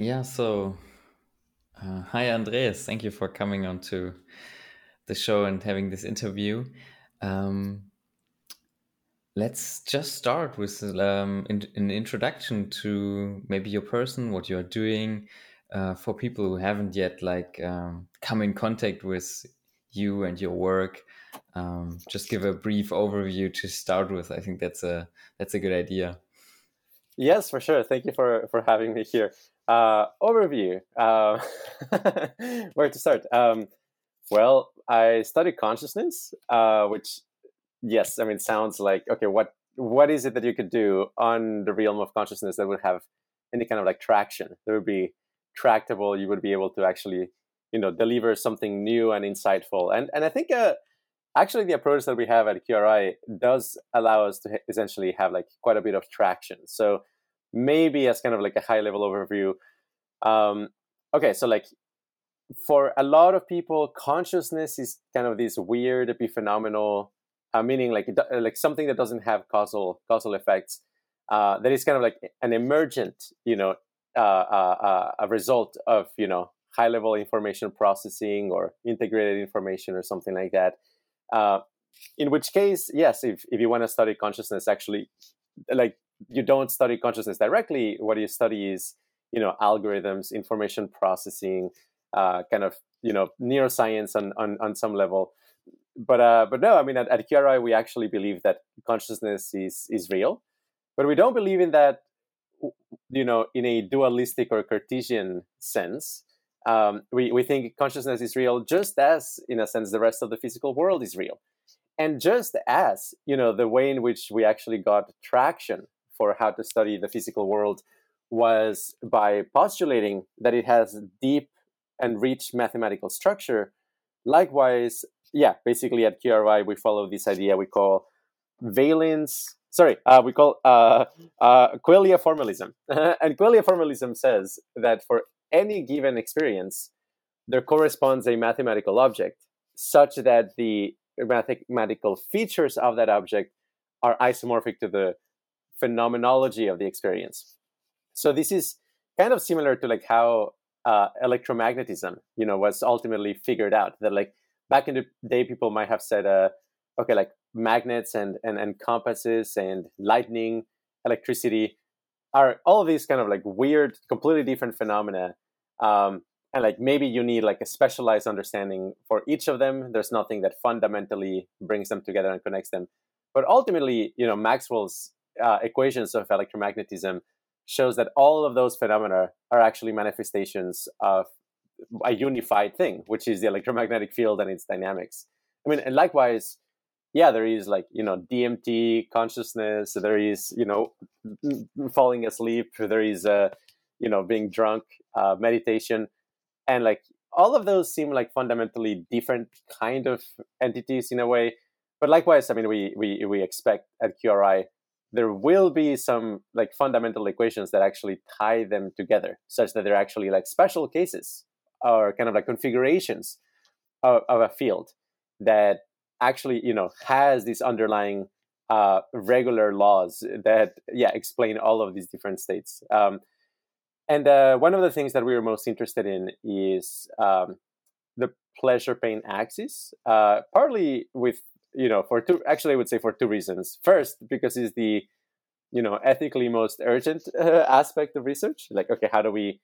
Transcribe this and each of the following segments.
Yeah, so uh, hi Andreas, thank you for coming on to the show and having this interview. Um, let's just start with um, in, an introduction to maybe your person, what you're doing, uh, for people who haven't yet like um, come in contact with you and your work. Um, just give a brief overview to start with. I think that's a that's a good idea. Yes, for sure. Thank you for for having me here. Uh, overview. Uh, where to start? Um, well, I studied consciousness, uh, which, yes, I mean, sounds like okay. What what is it that you could do on the realm of consciousness that would have any kind of like traction? That would be tractable. You would be able to actually, you know, deliver something new and insightful. And and I think uh, actually the approach that we have at QRI does allow us to essentially have like quite a bit of traction. So maybe as kind of like a high level overview. Um, okay, so like for a lot of people, consciousness is kind of this weird epiphenomenal, uh, meaning like like something that doesn't have causal causal effects. Uh, that is kind of like an emergent, you know, uh, uh, uh a result of you know high level information processing or integrated information or something like that. Uh, in which case, yes, if if you want to study consciousness, actually, like you don't study consciousness directly. What you study is, you know, algorithms, information processing, uh, kind of, you know, neuroscience on, on, on some level. But uh, but no, I mean, at, at QRI, we actually believe that consciousness is is real, but we don't believe in that, you know, in a dualistic or Cartesian sense. Um, we, we think consciousness is real just as, in a sense, the rest of the physical world is real. And just as, you know, the way in which we actually got traction for how to study the physical world was by postulating that it has deep and rich mathematical structure. Likewise, yeah, basically at QRI, we follow this idea we call valence. Sorry, uh, we call uh, uh, Qualia formalism. and Qualia formalism says that for any given experience, there corresponds a mathematical object such that the mathematical features of that object are isomorphic to the phenomenology of the experience. So this is kind of similar to like how uh, electromagnetism, you know, was ultimately figured out. That like back in the day, people might have said, uh, okay, like magnets and, and and compasses and lightning, electricity, are all of these kind of like weird, completely different phenomena. Um, and like maybe you need like a specialized understanding for each of them. There's nothing that fundamentally brings them together and connects them. But ultimately, you know, Maxwell's uh, equations of electromagnetism shows that all of those phenomena are actually manifestations of a unified thing, which is the electromagnetic field and its dynamics. I mean, and likewise, yeah, there is like you know DMT consciousness. There is you know falling asleep. There is uh, you know being drunk, uh, meditation, and like all of those seem like fundamentally different kind of entities in a way. But likewise, I mean, we we we expect at QRI there will be some like fundamental equations that actually tie them together such that they're actually like special cases or kind of like configurations of, of a field that actually you know has these underlying uh, regular laws that yeah explain all of these different states. Um, and uh, one of the things that we were most interested in is um, the pleasure pain axis uh, partly with you know for two actually i would say for two reasons. First because it's the you know ethically most urgent uh, aspect of research. Like okay how do we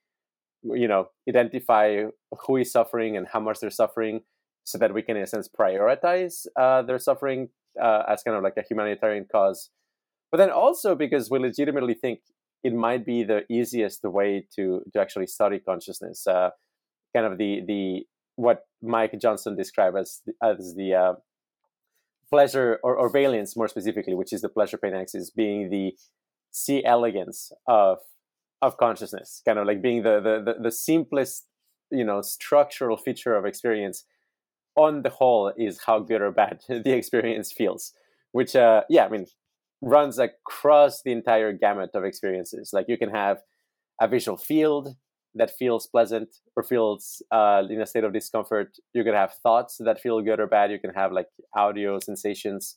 you know identify who is suffering and how much they're suffering so that we can in a sense prioritize uh, their suffering uh, as kind of like a humanitarian cause. But then also because we legitimately think it might be the easiest way to to actually study consciousness uh, kind of the the what mike johnson described as as the uh, pleasure or, or valence more specifically, which is the pleasure pain axis, being the C elegans of of consciousness, kind of like being the, the the, the simplest, you know, structural feature of experience. On the whole, is how good or bad the experience feels, which, uh, yeah, I mean, runs across the entire gamut of experiences. Like you can have a visual field that feels pleasant or feels uh, in a state of discomfort. You can have thoughts that feel good or bad. You can have like audio sensations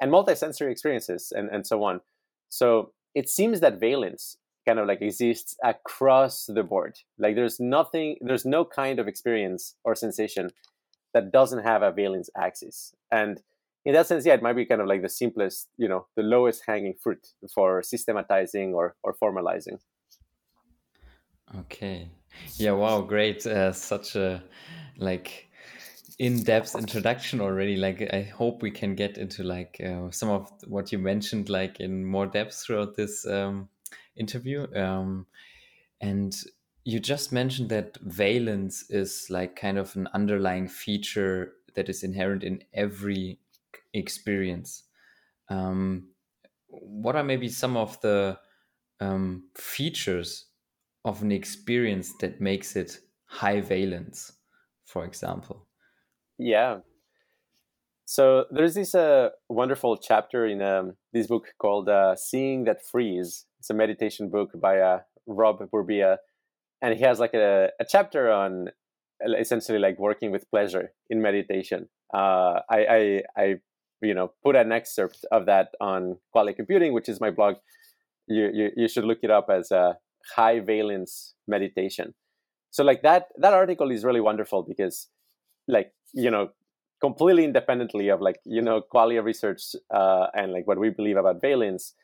and multisensory experiences and, and so on. So it seems that valence kind of like exists across the board. Like there's nothing, there's no kind of experience or sensation that doesn't have a valence axis. And in that sense, yeah, it might be kind of like the simplest, you know, the lowest hanging fruit for systematizing or, or formalizing. Okay. Yeah. Wow. Great. Uh, such a like in-depth introduction already. Like I hope we can get into like uh, some of what you mentioned, like in more depth throughout this um, interview. Um, and you just mentioned that valence is like kind of an underlying feature that is inherent in every experience. Um, what are maybe some of the um, features of an experience that makes it high valence, for example? Yeah. So there's this uh, wonderful chapter in um, this book called uh, "Seeing That Frees." It's a meditation book by uh, Rob Burbea, and he has like a, a chapter on essentially like working with pleasure in meditation. Uh, I, I, I you know put an excerpt of that on Qualia Computing which is my blog you you, you should look it up as a high valence meditation. So like that that article is really wonderful because like you know completely independently of like you know quality of research uh, and like what we believe about valence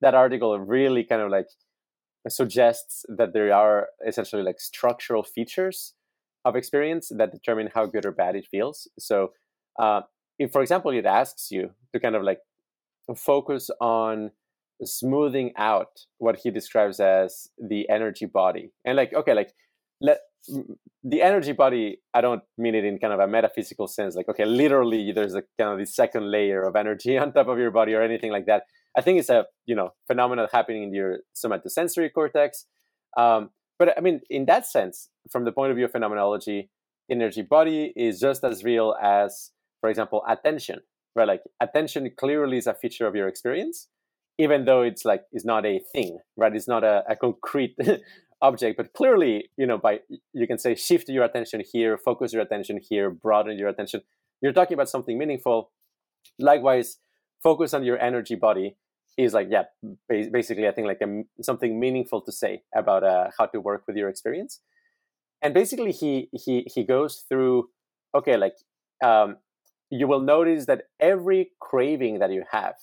that article really kind of like suggests that there are essentially like structural features of experience that determine how good or bad it feels. So uh, if for example it asks you to kind of like focus on smoothing out what he describes as the energy body. And like okay like let the energy body i don't mean it in kind of a metaphysical sense like okay literally there's a kind of the second layer of energy on top of your body or anything like that. I think it's a you know phenomenon happening in your somatosensory cortex. Um, but i mean in that sense from the point of view of phenomenology energy body is just as real as for example, attention, right? Like attention clearly is a feature of your experience, even though it's like it's not a thing, right? It's not a, a concrete object, but clearly, you know, by you can say shift your attention here, focus your attention here, broaden your attention. You're talking about something meaningful. Likewise, focus on your energy body is like yeah, basically I think like a, something meaningful to say about uh, how to work with your experience. And basically, he he he goes through okay, like um, you will notice that every craving that you have,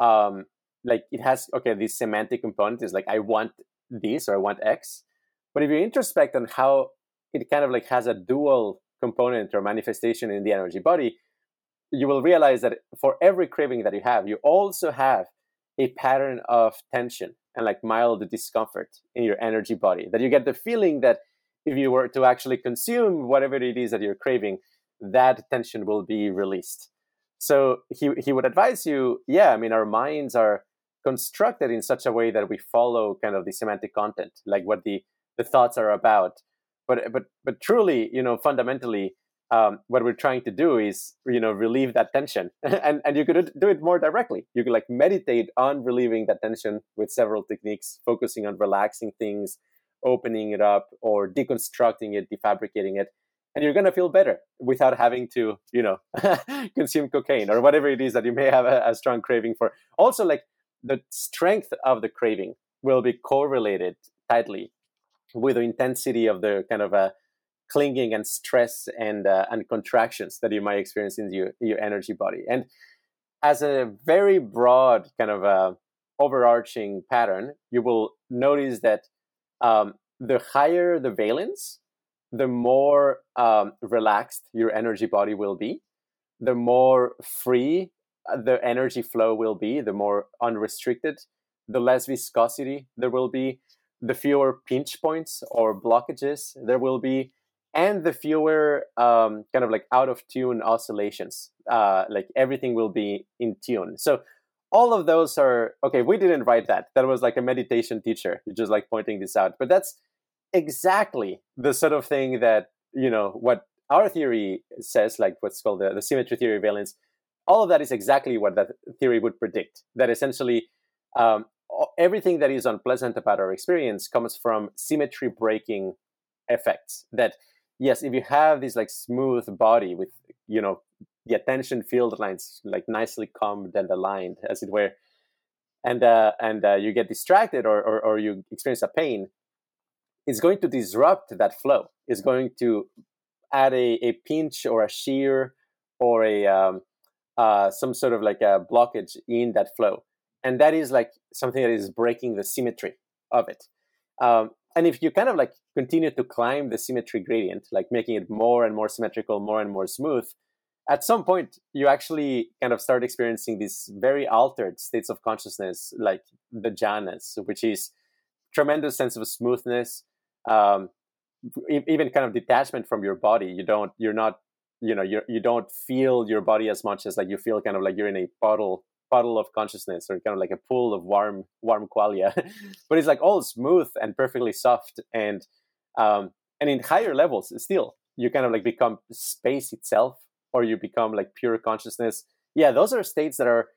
um, like it has okay, this semantic component is like I want this or I want X. But if you introspect on how it kind of like has a dual component or manifestation in the energy body, you will realize that for every craving that you have, you also have a pattern of tension and like mild discomfort in your energy body. That you get the feeling that if you were to actually consume whatever it is that you're craving, that tension will be released. So he, he would advise you, yeah, I mean, our minds are constructed in such a way that we follow kind of the semantic content, like what the, the thoughts are about. But, but, but truly, you know, fundamentally, um, what we're trying to do is, you know, relieve that tension. and, and you could do it more directly. You could like meditate on relieving that tension with several techniques, focusing on relaxing things, opening it up, or deconstructing it, defabricating it and you're going to feel better without having to you know consume cocaine or whatever it is that you may have a, a, strong craving for also like the strength of the craving will be correlated tightly with the intensity of the kind of a uh, clinging and stress and uh, and contractions that you might experience in your your energy body. And as a very broad kind of a uh, overarching pattern you will notice that um, the higher the valence the more um, relaxed your energy body will be, the more free the energy flow will be, the more unrestricted, the less viscosity there will be, the fewer pinch points or blockages there will be, and the fewer um, kind of like out of tune oscillations. Uh, like everything will be in tune. So all of those are okay. We didn't write that. That was like a meditation teacher, just like pointing this out. But that's exactly the sort of thing that you know what our theory says, like what's called the, the symmetry theory of valence. All of that is exactly what that theory would predict. That essentially um, everything that is unpleasant about our experience comes from symmetry breaking effects. That yes, if you have this like smooth body with you know the attention field lines like nicely combed and aligned, as it were, and uh, and uh, you get distracted or, or, or you experience a pain, it's going to disrupt that flow. It's going to add a, a pinch or a shear or a um, uh, some sort of like a blockage in that flow, and that is like something that is breaking the symmetry of it. Um, and if you kind of like continue to climb the symmetry gradient, like making it more and more symmetrical, more and more smooth, at some point you actually kind of start experiencing these very altered states of consciousness like the jhanas which is tremendous sense of smoothness um, even kind of detachment from your body you don't you're not you know you you don't feel your body as much as like you feel kind of like you're in a puddle puddle of consciousness or kind of like a pool of warm warm qualia. But it's like all smooth and perfectly soft and um and in higher levels still you kind of like become space itself or you become like pure consciousness. Yeah those are states that are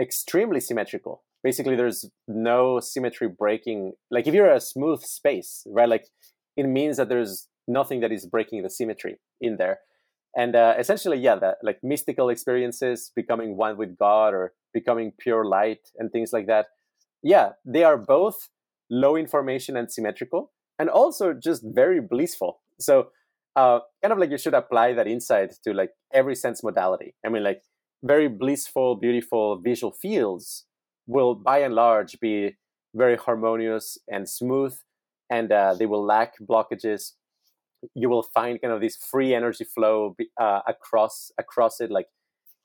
extremely symmetrical. Basically there's no symmetry breaking like if you're a smooth space right like it means that there's nothing that is breaking the symmetry in there and uh, essentially yeah that like mystical experiences becoming one with god or becoming pure light and things like that yeah they are both low information and symmetrical and also just very blissful so uh, kind of like you should apply that insight to like every sense modality. I mean, like very blissful, beautiful visual fields will by and large be very harmonious and smooth, and uh, they will lack blockages. You will find kind of this free energy flow uh, across across it. Like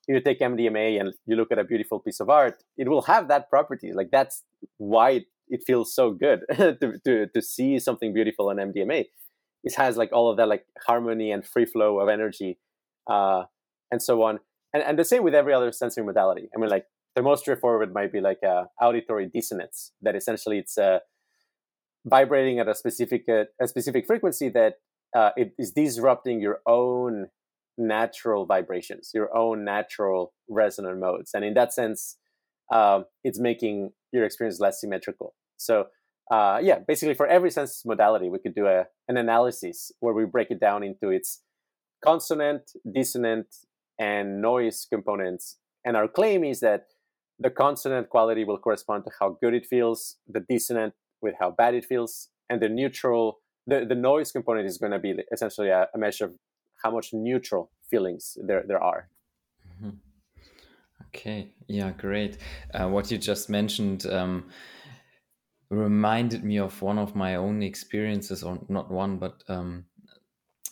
you take MDMA and you look at a beautiful piece of art, it will have that property. Like that's why it feels so good to, to to see something beautiful on MDMA it has like all of that like harmony and free flow of energy uh, and so on and, and the same with every other sensory modality i mean like the most straightforward might be like a auditory dissonance that essentially it's uh, vibrating at a specific uh, a specific frequency that uh, it is disrupting your own natural vibrations your own natural resonant modes and in that sense um, it's making your experience less symmetrical so uh, yeah, basically for every sense modality, we could do a, an analysis where we break it down into its consonant, dissonant, and noise components. And our claim is that the consonant quality will correspond to how good it feels, the dissonant with how bad it feels, and the neutral, the, the noise component is going to be essentially a, a measure of how much neutral feelings there, there are. Mm-hmm. Okay, yeah, great. Uh, what you just mentioned. Um, reminded me of one of my own experiences, or not one, but um,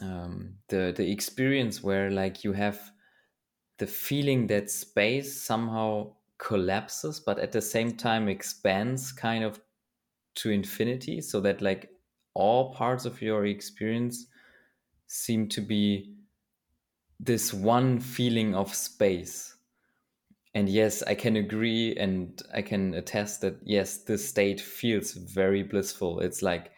um, the the experience where like you have the feeling that space somehow collapses, but at the same time expands kind of to infinity, so that like all parts of your experience seem to be this one feeling of space and yes, I can agree and I can attest that yes, this state feels very blissful. It's like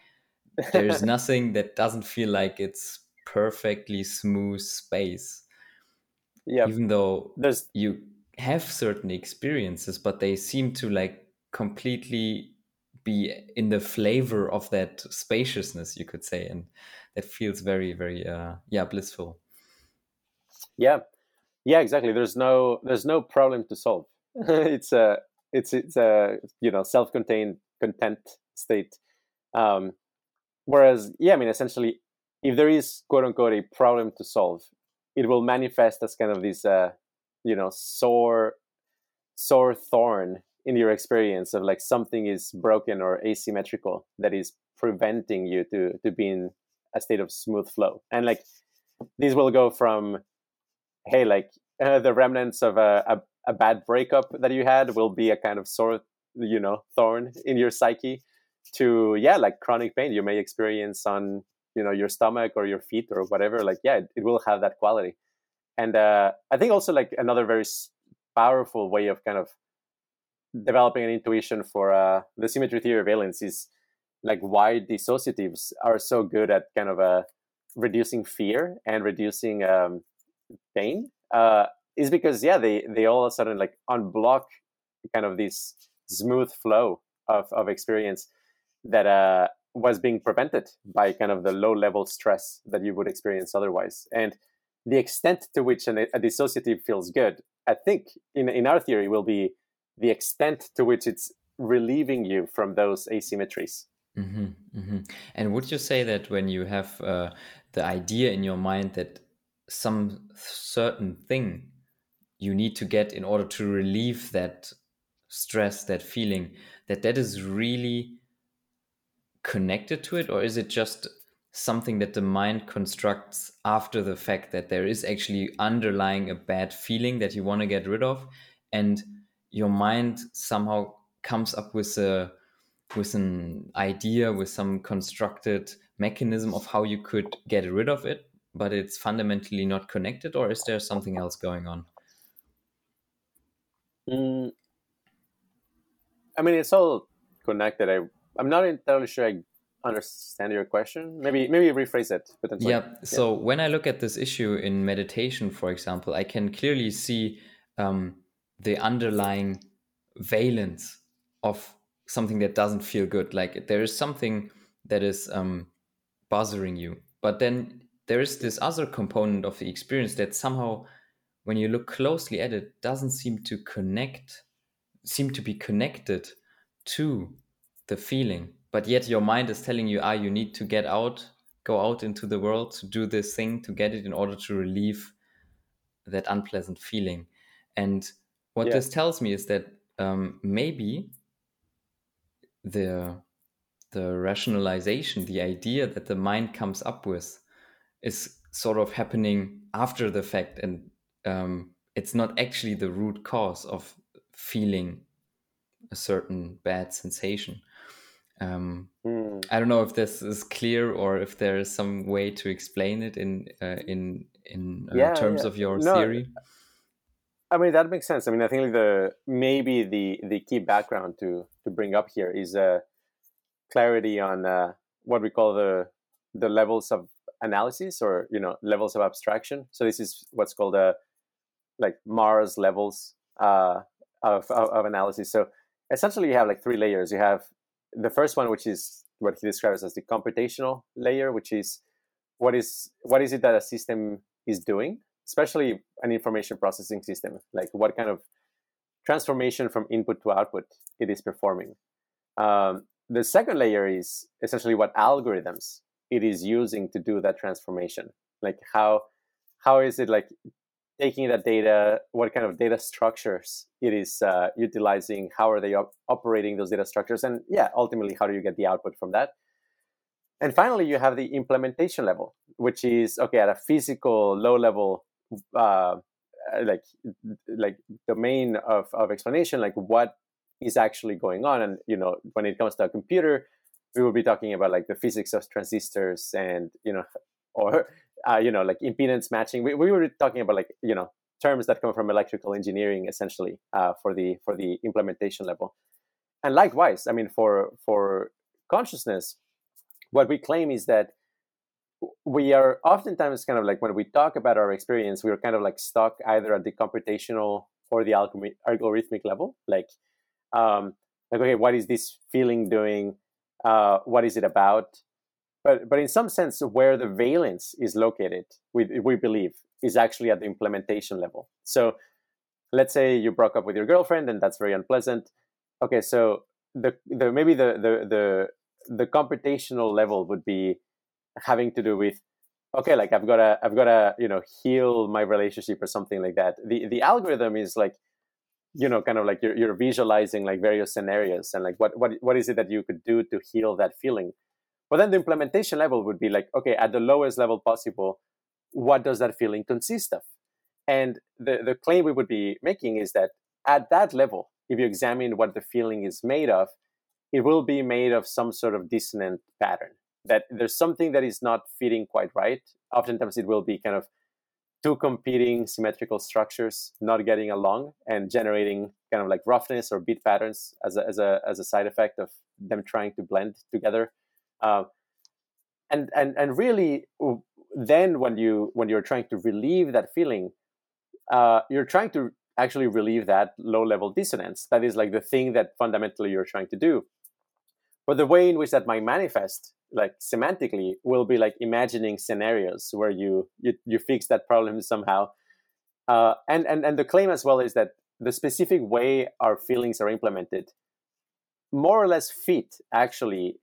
there's nothing that doesn't feel like it's perfectly smooth space. Yeah. Even though there's you have certain experiences, but they seem to like completely be in the flavor of that spaciousness, you could say, and that feels very, very, uh, yeah, blissful. Yeah, yeah exactly. There's no there's no problem to solve. It's a it's it's a you know self-contained content state. Um whereas yeah i mean essentially if there is quote unquote a problem to solve it will manifest as kind of this uh you know sore sore thorn in your experience of like something is broken or asymmetrical that is preventing you to to be in a state of smooth flow and like these will go from hey, like uh, the remnants of a, a, a, bad breakup that you had will be a kind of sort you know, thorn in your psyche to, yeah, like chronic pain you may experience on, you know, your stomach or your feet or whatever. Like, yeah, it, it will have that quality. And uh, I think also like another very powerful way of kind of developing an intuition for uh, the symmetry theory of valence is like why dissociatives are so good at kind of uh, reducing fear and reducing um, pain uh, is because yeah they they all of a sudden like unblock kind of this smooth flow of, of experience that uh, was being prevented by kind of the low level stress that you would experience otherwise. And the extent to which an, a dissociative feels good i think in, in our theory will be the extent to which it's relieving you from those asymmetries. Mm-hmm, mm-hmm. And would you say that when you have uh, the idea in your mind that some certain thing you need to get in order to relieve that stress, that feeling, that that is really connected to it, or is it just something that the mind constructs after the fact that there is actually underlying a bad feeling that you want to get rid of, and your mind somehow comes up with a with an idea with some constructed mechanism of how you could get rid of it but it's fundamentally not connected or is there something else going on? Mm, i mean it's all connected. I i'm not entirely sure i understand your question. Maybe maybe rephrase it yeah, yeah. So when i look at this issue in meditation for example i can clearly see um, the underlying valence of something that doesn't feel good. Like there is something that is um, bothering you, but then there is this other component of the experience that somehow, when you look closely at it, doesn't seem to connect, seem to be connected to the feeling. But yet your mind is telling you, ah, you need to get out, go out into the world to do this thing to get it in order to relieve that unpleasant feeling. And what yeah. this tells me is that um, maybe the the rationalization, the idea that the mind comes up with, is sort of happening after the fact, and um, it's not actually the root cause of feeling a certain bad sensation. Um, mm. I don't know if this is clear or if there is some way to explain it in uh, in in uh, yeah, terms yeah. of your no, theory. I mean that makes sense. I mean, I think the maybe the the key background to to bring up here is uh, clarity on uh, what we call the the levels of analysis or you know levels of abstraction. So this is what's called a uh, like Marr's levels uh, of, of, of analysis. So essentially, you have like three layers. You have the first one, which is what he describes as the computational layer, which is what is what is it that a system is doing especially an information processing system, like what kind of transformation from input to output it is performing. Um, the second layer is essentially what algorithms it is using to do that transformation. Like how how is it like taking that data? What kind of data structures it is uh, utilizing? How are they op- operating those data structures? And yeah, ultimately, how do you get the output from that? And finally, you have the implementation level, which is okay at a physical low level uh, like like domain of, of explanation like what is actually going on. And you know when it comes to a computer we will be talking about like the physics of transistors and you know or uh, you know like impedance matching. We, we were talking about like you know terms that come from electrical engineering essentially uh, for the for the implementation level. And likewise i mean for for consciousness what we claim is that we are oftentimes kind of like when we talk about our experience, we're kind of like stuck either at the computational or the algorithmic level. Like, um, like okay, what is this feeling doing? Uh, what is it about? But but in some sense, where the valence is located, we we believe is actually at the implementation level. So, let's say you broke up with your girlfriend, and that's very unpleasant. Okay, so the the maybe the the the the computational level would be having to do with okay like i've got to i've got to you know heal my relationship or something like that. The the algorithm is like you know kind of like you're, you're visualizing like various scenarios and like what what what is it that you could do to heal that feeling? But then the implementation level would be like okay at the lowest level possible what does that feeling consist of? And the the claim we would be making is that at that level if you examine what the feeling is made of it will be made of some sort of dissonant pattern that there's something that is not fitting quite right. Oftentimes, it will be kind of two competing symmetrical structures not getting along and generating kind of like roughness or beat patterns as a, as a, as a side effect of them trying to blend together. Uh, and, and, and really, then when, you, when you're trying to relieve that feeling, uh, you're trying to actually relieve that low level dissonance. That is like the thing that fundamentally you're trying to do. But the way in which that might manifest like semantically will be like imagining scenarios where you you, you fix that problem somehow. Uh, and, and and the claim as well is that the specific way our feelings are implemented more or less fit actually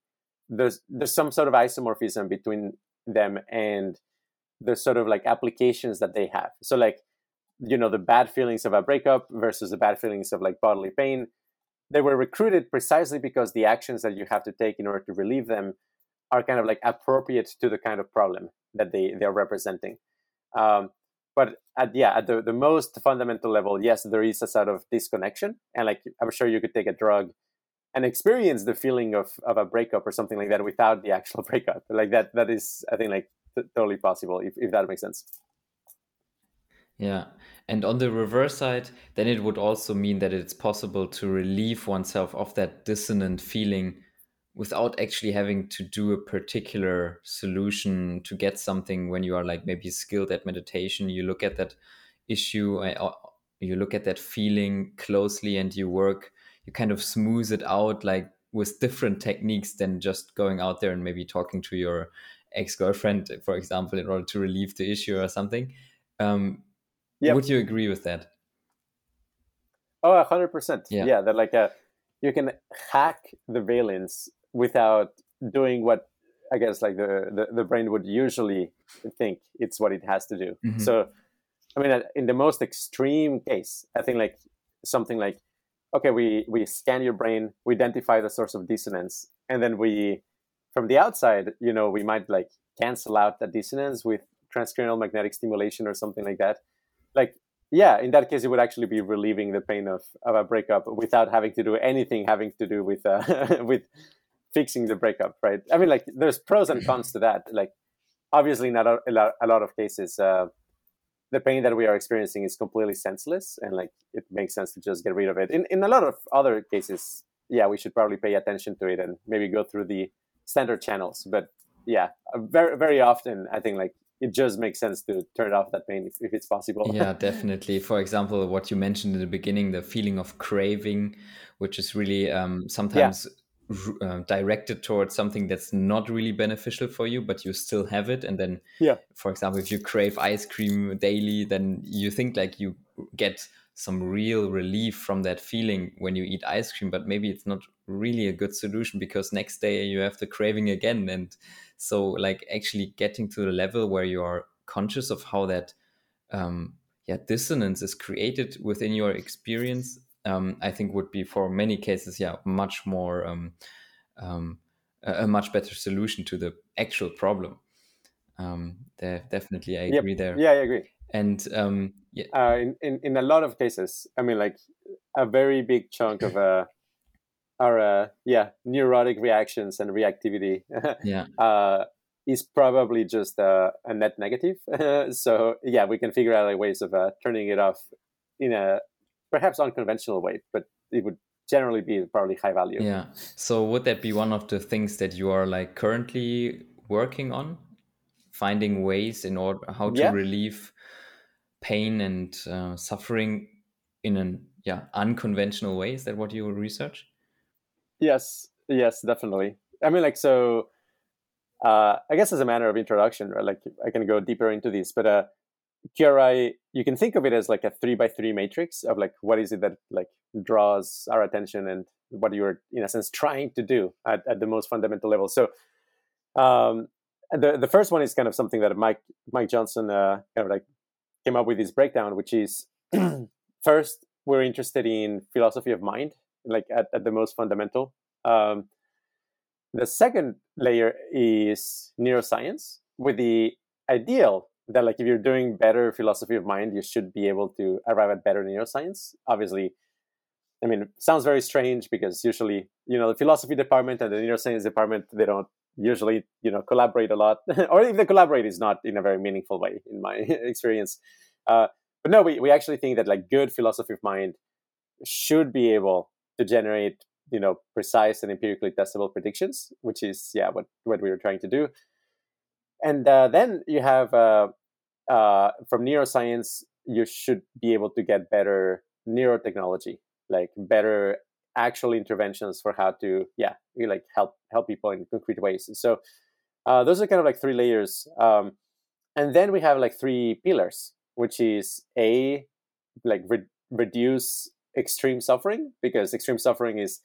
there's there's some sort of isomorphism between them and the sort of like applications that they have. So like you know the bad feelings of a breakup versus the bad feelings of like bodily pain they were recruited precisely because the actions that you have to take in order to relieve them are kind of like appropriate to the kind of problem that they they're representing. Um, but at yeah at the, the most fundamental level yes there is a sort of disconnection and like i'm sure you could take a drug and experience the feeling of, of a breakup or something like that without the actual breakup. Like that that is i think like t- totally possible if, if that makes sense yeah. And on the reverse side then it would also mean that it's possible to relieve oneself of that dissonant feeling without actually having to do a particular solution to get something when you are like maybe skilled at meditation. You look at that issue uh, you look at that feeling closely and you work you kind of smooth it out like with different techniques than just going out there and maybe talking to your ex-girlfriend for example in order to relieve the issue or something. Um, would you agree with that oh 100% yeah, yeah that like a, uh, you can hack the valence without doing what I guess like the, the, the brain would usually think it's what it has to do. Mm-hmm. So, I mean, in the most extreme case, I think like something like, okay, we we scan your brain, we identify the source of dissonance, and then we, from the outside, you know, we might like cancel out that dissonance with transcranial magnetic stimulation or something like that. Like, yeah, in that case, it would actually be relieving the pain of, of a breakup without having to do anything having to do with uh, with fixing the breakup, right? I mean, like there's pros and cons to that. Like obviously, not a, a lot of cases, uh, the pain that we are experiencing is completely senseless, and like it makes sense to just get rid of it. In in a lot of other cases, yeah, we should probably pay attention to it and maybe go through the standard channels. But yeah, very very often, I think like it just makes sense to turn off that pain if, if it's possible. yeah, definitely. For example, what you mentioned in the beginning, the feeling of craving, which is really um, sometimes yeah uh, directed towards something that's not really beneficial for you but you still have it and then yeah for example if you crave ice cream daily then you think like you get some real relief from that feeling when you eat ice cream but maybe it's not really a good solution because next day you have the craving again and so like actually getting to the level where you are conscious of how that um yeah dissonance is created within your experience um, I think would be for many cases, yeah, much more um, um, a, much better solution to the actual problem. Um, definitely, I agree yep. there. Yeah, I agree. And um, yeah, uh, in, in in a lot of cases, I mean, like a very big chunk of uh, our uh, yeah neurotic reactions and reactivity. yeah. Uh, is probably just a, a net negative. so yeah, we can figure out like, ways of uh, turning it off in a perhaps unconventional way, but it would generally be probably high value. Yeah. So would that be one of the things that you are like currently working on, finding ways in order how to yeah. relieve pain and uh, suffering in an yeah unconventional way? Is that what you research? Yes. Yes, definitely. I mean, like so. Uh, I guess as a matter of introduction, right? Like I can go deeper into this, but uh, QRI, you can think of it as like a three by three matrix of like what is it that like draws our attention and what you're in a sense trying to do at, at the most fundamental level. So um, the the first one is kind of something that Mike Mike Johnson uh, kind of like came up with this breakdown, which is first we're interested in philosophy of mind, like at, at the most fundamental. Um, the second layer is neuroscience with the ideal that like if you're doing better philosophy of mind, you should be able to arrive at better neuroscience. Obviously, I mean, sounds very strange because usually, you know, the philosophy department and the neuroscience department, they don't usually, you know, collaborate a lot, or if they collaborate, is not in a very meaningful way, in my experience. Uh, but no, we, we actually think that like good philosophy of mind should be able to generate, you know, precise and empirically testable predictions, which is yeah what what we were trying to do. And uh, then you have uh, uh, from neuroscience, you should be able to get better neurotechnology, like better actual interventions for how to, yeah, like help help people in concrete ways. So uh, those are kind of like three layers, um, and then we have like three pillars, which is a like re- reduce extreme suffering because extreme suffering is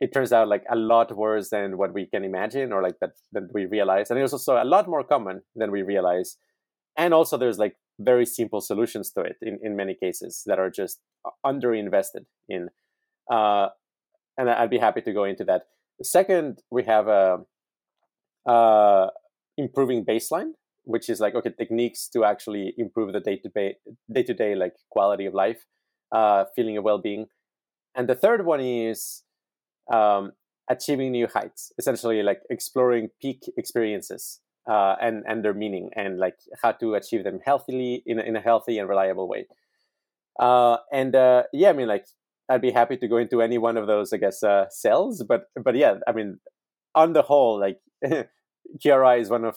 it turns out like a lot worse than what we can imagine or like that that we realize and it's also a lot more common than we realize and also there's like very simple solutions to it in, in many cases that are just underinvested in uh, and i'd be happy to go into that. Second we have a, a improving baseline which is like okay techniques to actually improve the day-to-day day-to-day like quality of life uh, feeling of well-being. And the third one is um, achieving new heights essentially like exploring peak experiences uh, and and their meaning and like how to achieve them healthily in in a healthy and reliable way. Uh, and uh, yeah i mean like i'd be happy to go into any one of those i guess uh, cells but but yeah i mean on the whole like QRI is one of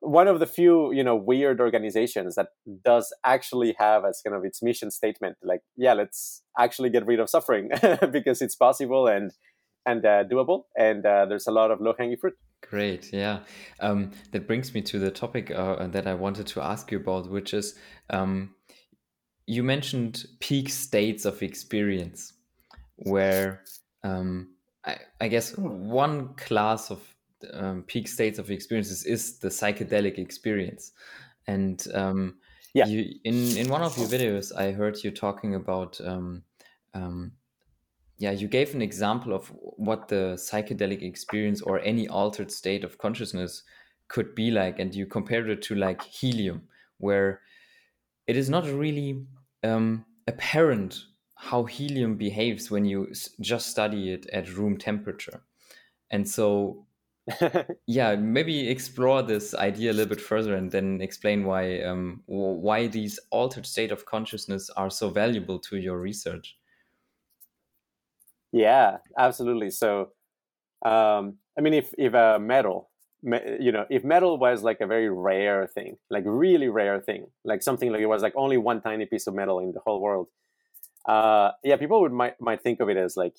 one of the few you know weird organizations that does actually have as kind of its mission statement like yeah let's actually get rid of suffering because it's possible and and uh, doable and uh, there's a lot of low hanging fruit. Great yeah. Um, that brings me to the topic uh, that i wanted to ask you about which is um, you mentioned peak states of experience where um, I, I guess one class of um, peak states of experiences is the psychedelic experience. And um, yeah, you, in in one of your videos, I heard you talking about. Um, um, yeah, you gave an example of what the psychedelic experience or any altered state of consciousness could be like, and you compared it to like helium, where it is not really um, apparent how helium behaves when you just study it at room temperature. And so yeah, maybe explore this idea a little bit further and then explain why um, why these altered state of consciousness are so valuable to your research. Yeah, absolutely. So, um, I mean, if if a metal, you know, if metal was like a very rare thing, like really rare thing, like something like it was like only one tiny piece of metal in the whole world, uh, yeah, people would might might think of it as like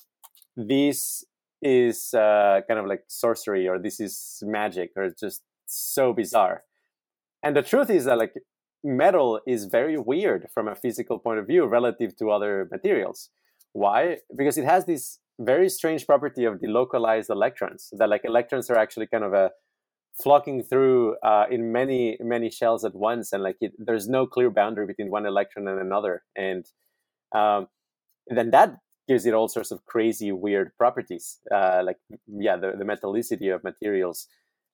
this is uh, kind of like sorcery or this is magic or just so bizarre. And the truth is that like metal is very weird from a physical point of view relative to other materials. Why? Because it has this very strange property of delocalized electrons. That like electrons are actually kind of a flocking through uh, in many many shells at once, and like it, there's no clear boundary between one electron and another. And um, then that gives it all sorts of crazy, weird properties, uh, like yeah, the, the metallicity of materials.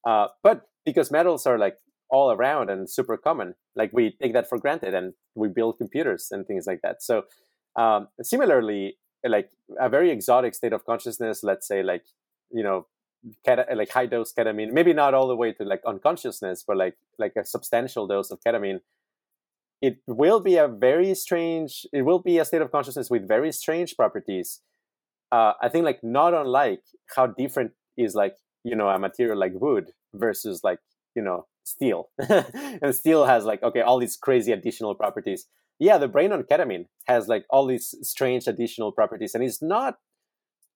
Uh, but because metals are like all around and super common, like we take that for granted, and we build computers and things like that. So um, similarly, like a very exotic state of consciousness, let's say like you know ket- like high dose ketamine, maybe not all the way to like unconsciousness, but like like a substantial dose of ketamine it will be a very strange it will be a state of consciousness with very strange properties. Uh, i think like not unlike how different is like you know a material like wood versus like you know steel. And steel has like okay all these crazy additional properties. Yeah the brain on ketamine has like all these strange additional properties and it's not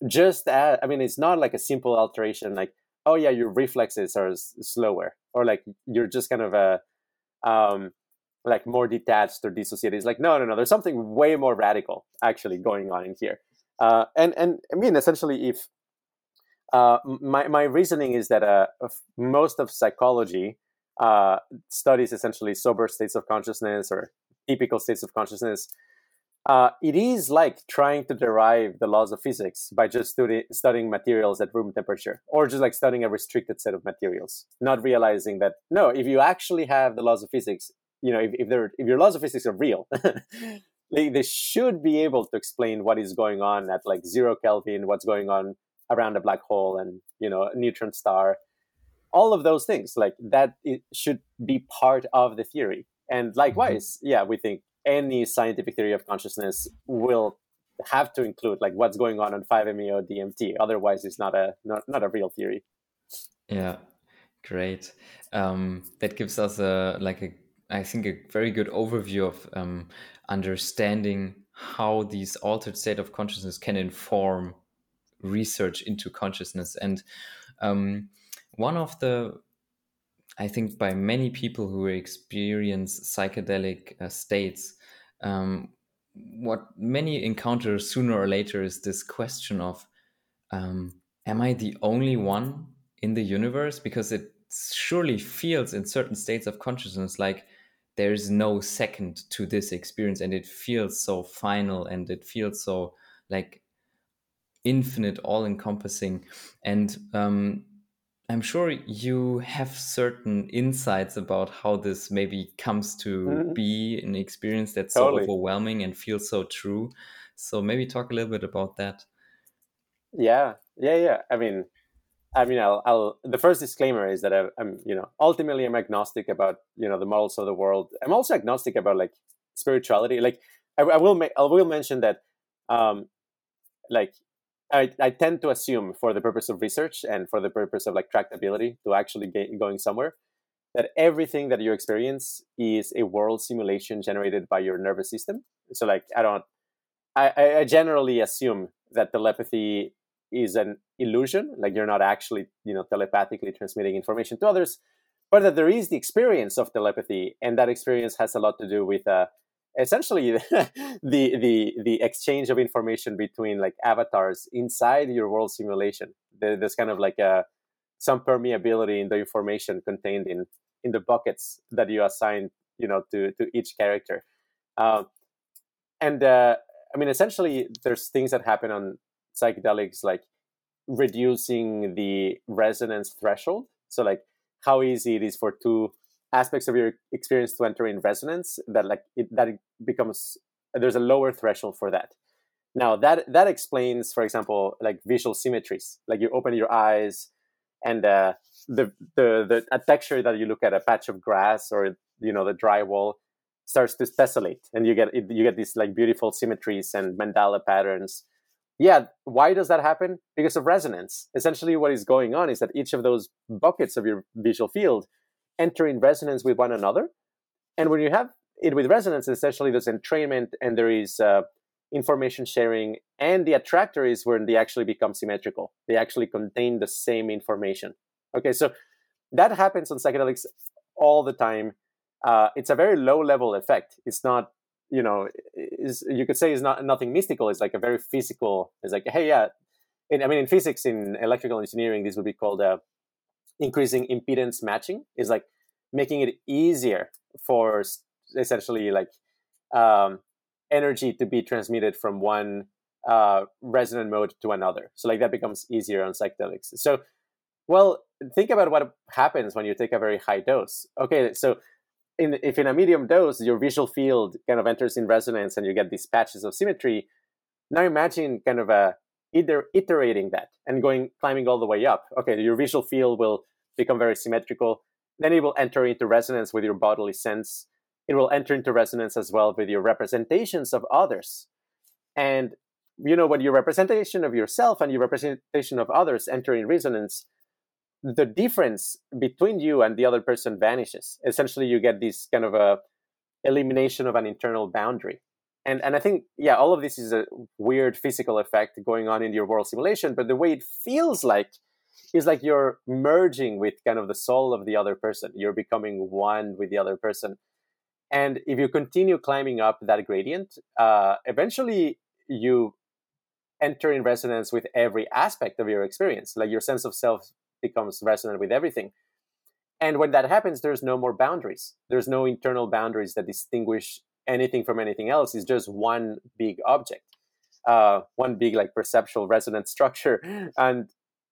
just i mean it's not like a simple alteration like oh yeah your reflexes are s- slower or like you're just kind of a um like more detached or dissociated. It's like no, no, no. There's something way more radical actually going on in here. Uh, and and I mean, essentially, if uh, my my reasoning is that uh, most of psychology uh, studies essentially sober states of consciousness or typical states of consciousness. Uh, it is like trying to derive the laws of physics by just studi- studying materials at room temperature, or just like studying a restricted set of materials, not realizing that no, if you actually have the laws of physics, you know, if, if, if your laws of physics are real, they, they should be able to explain what is going on at like zero Kelvin, what's going on around a black hole and, you know, a neutron star, all of those things like that it should be part of the theory. And mm-hmm. likewise, mm-hmm. yeah, we think any scientific theory of consciousness will have to include like what's going on on 5-MeO DMT. Otherwise, it's not a not, not a real theory. Yeah, great. Um, that gives us a like a I think, a very good overview of um, understanding how these altered state of consciousness can inform research into consciousness. And um, one of the, I think, by many people who experience psychedelic uh, states, um, what many encounter sooner or later is this question of um, am I the only one in the universe? Because it surely feels in certain states of consciousness like there's no second to this experience and it feels so final and it feels so like infinite all encompassing and um, i'm sure you have certain insights about how this maybe comes to mm-hmm. be an experience that's totally. so overwhelming and feels so true so maybe talk a little bit about that yeah yeah yeah i mean I mean, I'll, I'll, the first disclaimer is that I, am you know, ultimately I'm agnostic about, you know, the models of the world. I'm also agnostic about like spirituality. Like I, I will make, I will mention that, um, like I, I tend to assume for the purpose of research and for the purpose of like tractability to actually get going somewhere that everything that you experience is a world simulation generated by your nervous system. So like, I don't, I, I generally assume that telepathy is an illusion like you're not actually you know telepathically transmitting information to others but that there is the experience of telepathy and that experience has a lot to do with uh, essentially the the the exchange of information between like avatars inside your world simulation there's kind of like a uh, some permeability in the information contained in in the buckets that you assign you know to to each character uh, and uh, i mean essentially there's things that happen on psychedelics like reducing the resonance threshold. So like how easy it is for two aspects of your experience to enter in resonance that like it, that it becomes there's a lower threshold for that. Now that that explains, for example, like visual symmetries. Like you open your eyes, and uh, the the the a texture that you look at a patch of grass or you know the drywall starts to tessellate, and you get you get these like beautiful symmetries and mandala patterns yeah, why does that happen? Because of resonance. Essentially, what is going on is that each of those buckets of your visual field enter in resonance with one another. And when you have it with resonance, essentially there's entrainment and there is uh, information sharing. And the attractor is when they actually become symmetrical. They actually contain the same information. Okay, so that happens on psychedelics all the time. Uh, it's a very low level effect. It's not you know you could say it's not nothing mystical it's like a very physical it's like hey yeah i mean in physics in electrical engineering this would be called uh, increasing impedance matching is like making it easier for essentially like um, energy to be transmitted from one uh, resonant mode to another. So like that becomes easier on psychedelics. So well think about what happens when you take a very high dose. Okay so in, if in a medium dose your visual field kind of enters in resonance and you get these patches of symmetry now imagine kind of a either iterating that and going climbing all the way up okay your visual field will become very symmetrical then it will enter into resonance with your bodily sense it will enter into resonance as well with your representations of others and you know when your representation of yourself and your representation of others enter in resonance the difference between you and the other person vanishes. Essentially, you get this kind of a elimination of an internal boundary. And and I think yeah, all of this is a weird physical effect going on in your world simulation, but the way it feels like is like you're merging with kind of the soul of the other person. You're becoming one with the other person. And if you continue climbing up that gradient, uh, eventually you enter in resonance with every aspect of your experience. Like your sense of self becomes resonant with everything. And when that happens, there's no more boundaries. There's no internal boundaries that distinguish anything from anything else. is just one big object, uh, one big like perceptual resonance structure, and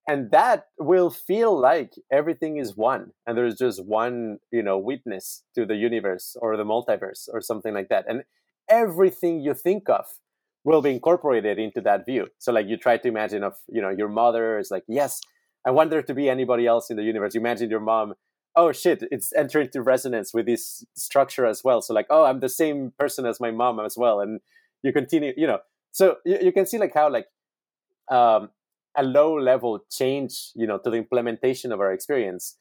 and that will feel like everything is one, and there's just one you know witness to the universe or the multiverse or something like that, and everything you think of will be incorporated into that view. So like you try to imagine of you know your mother is like yes I want there to be anybody else in the universe. You imagine your mom, oh shit, it's entering into resonance with this structure as well. So like, oh, I'm the same person as my mom as well, and you continue, you know. So you, you can see like how like um, a low level change, you know, to the implementation of our experience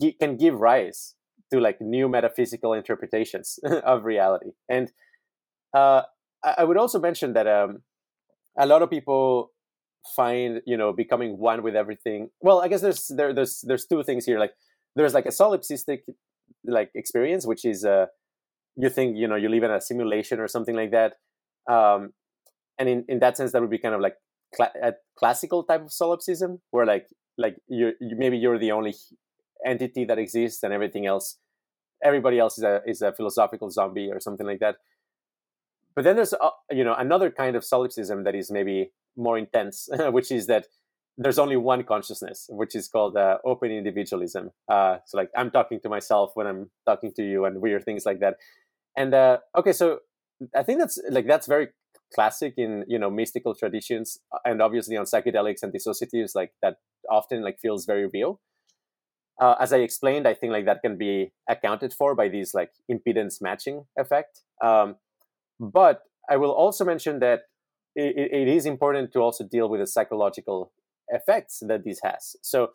g- can give rise to like new metaphysical interpretations of reality. And uh, I would also mention that um, a lot of people find you know becoming one with everything well i guess there's there, there's there's two things here like there's like a solipsistic like experience which is uh you think you know you live in a simulation or something like that um and in in that sense that would be kind of like cl- a classical type of solipsism, where like like you, maybe you're the only entity that exists, and everything else, everybody else is a is a philosophical zombie or something like that. But then there's uh, you know another kind of solipsism that is maybe more intense, which is that there's only one consciousness, which is called uh, open individualism. Uh, so like I'm talking to myself when I'm talking to you, and weird things like that. And uh, okay, so I think that's like that's very classic in you know mystical traditions, uh, and obviously on psychedelics and dissociatives, like that often like feels very real. Uh, as I explained, I think like that can be accounted for by these like impedance matching effect. Um, but I will also mention that it, it is important to also deal with the psychological effects that this has. So,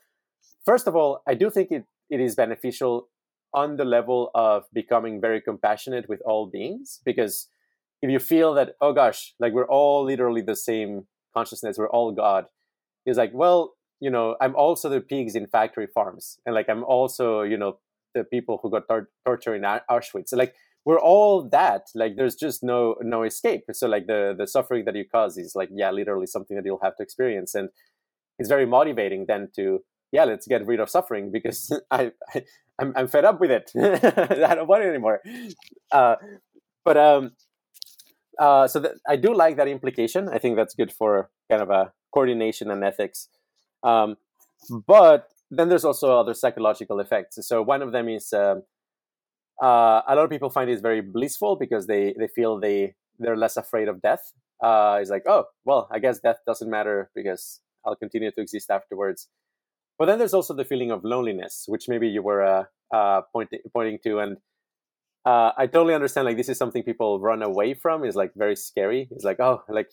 first of all, I do think it, it is beneficial on the level of becoming very compassionate with all beings because if you feel that oh gosh like we're all literally the same consciousness we're all god it's like well you know i'm also the pigs in factory farms and like i'm also you know the people who got tor- tortured in auschwitz. Like we're all that like there's just no no escape. So like the the suffering that you cause is like yeah literally something that you'll have to experience. And it's very motivating then to yeah let's get rid of suffering because i, I I'm, I'm fed up with it. I don't want it anymore. Uh, but um uh, so that, i do like that implication. I think that's good for kind of a coordination and ethics. Um, but then there's also other psychological effects. So one of them is um, uh, a lot of people find it very blissful because they they feel they they're less afraid of death. Uh, it's like oh well i guess death doesn't matter because I'll continue to exist afterwards. But then there's also the feeling of loneliness, which maybe you were uh, uh, pointing pointing to, and uh, I totally understand. Like this is something people run away from. Is like very scary. It's like oh, like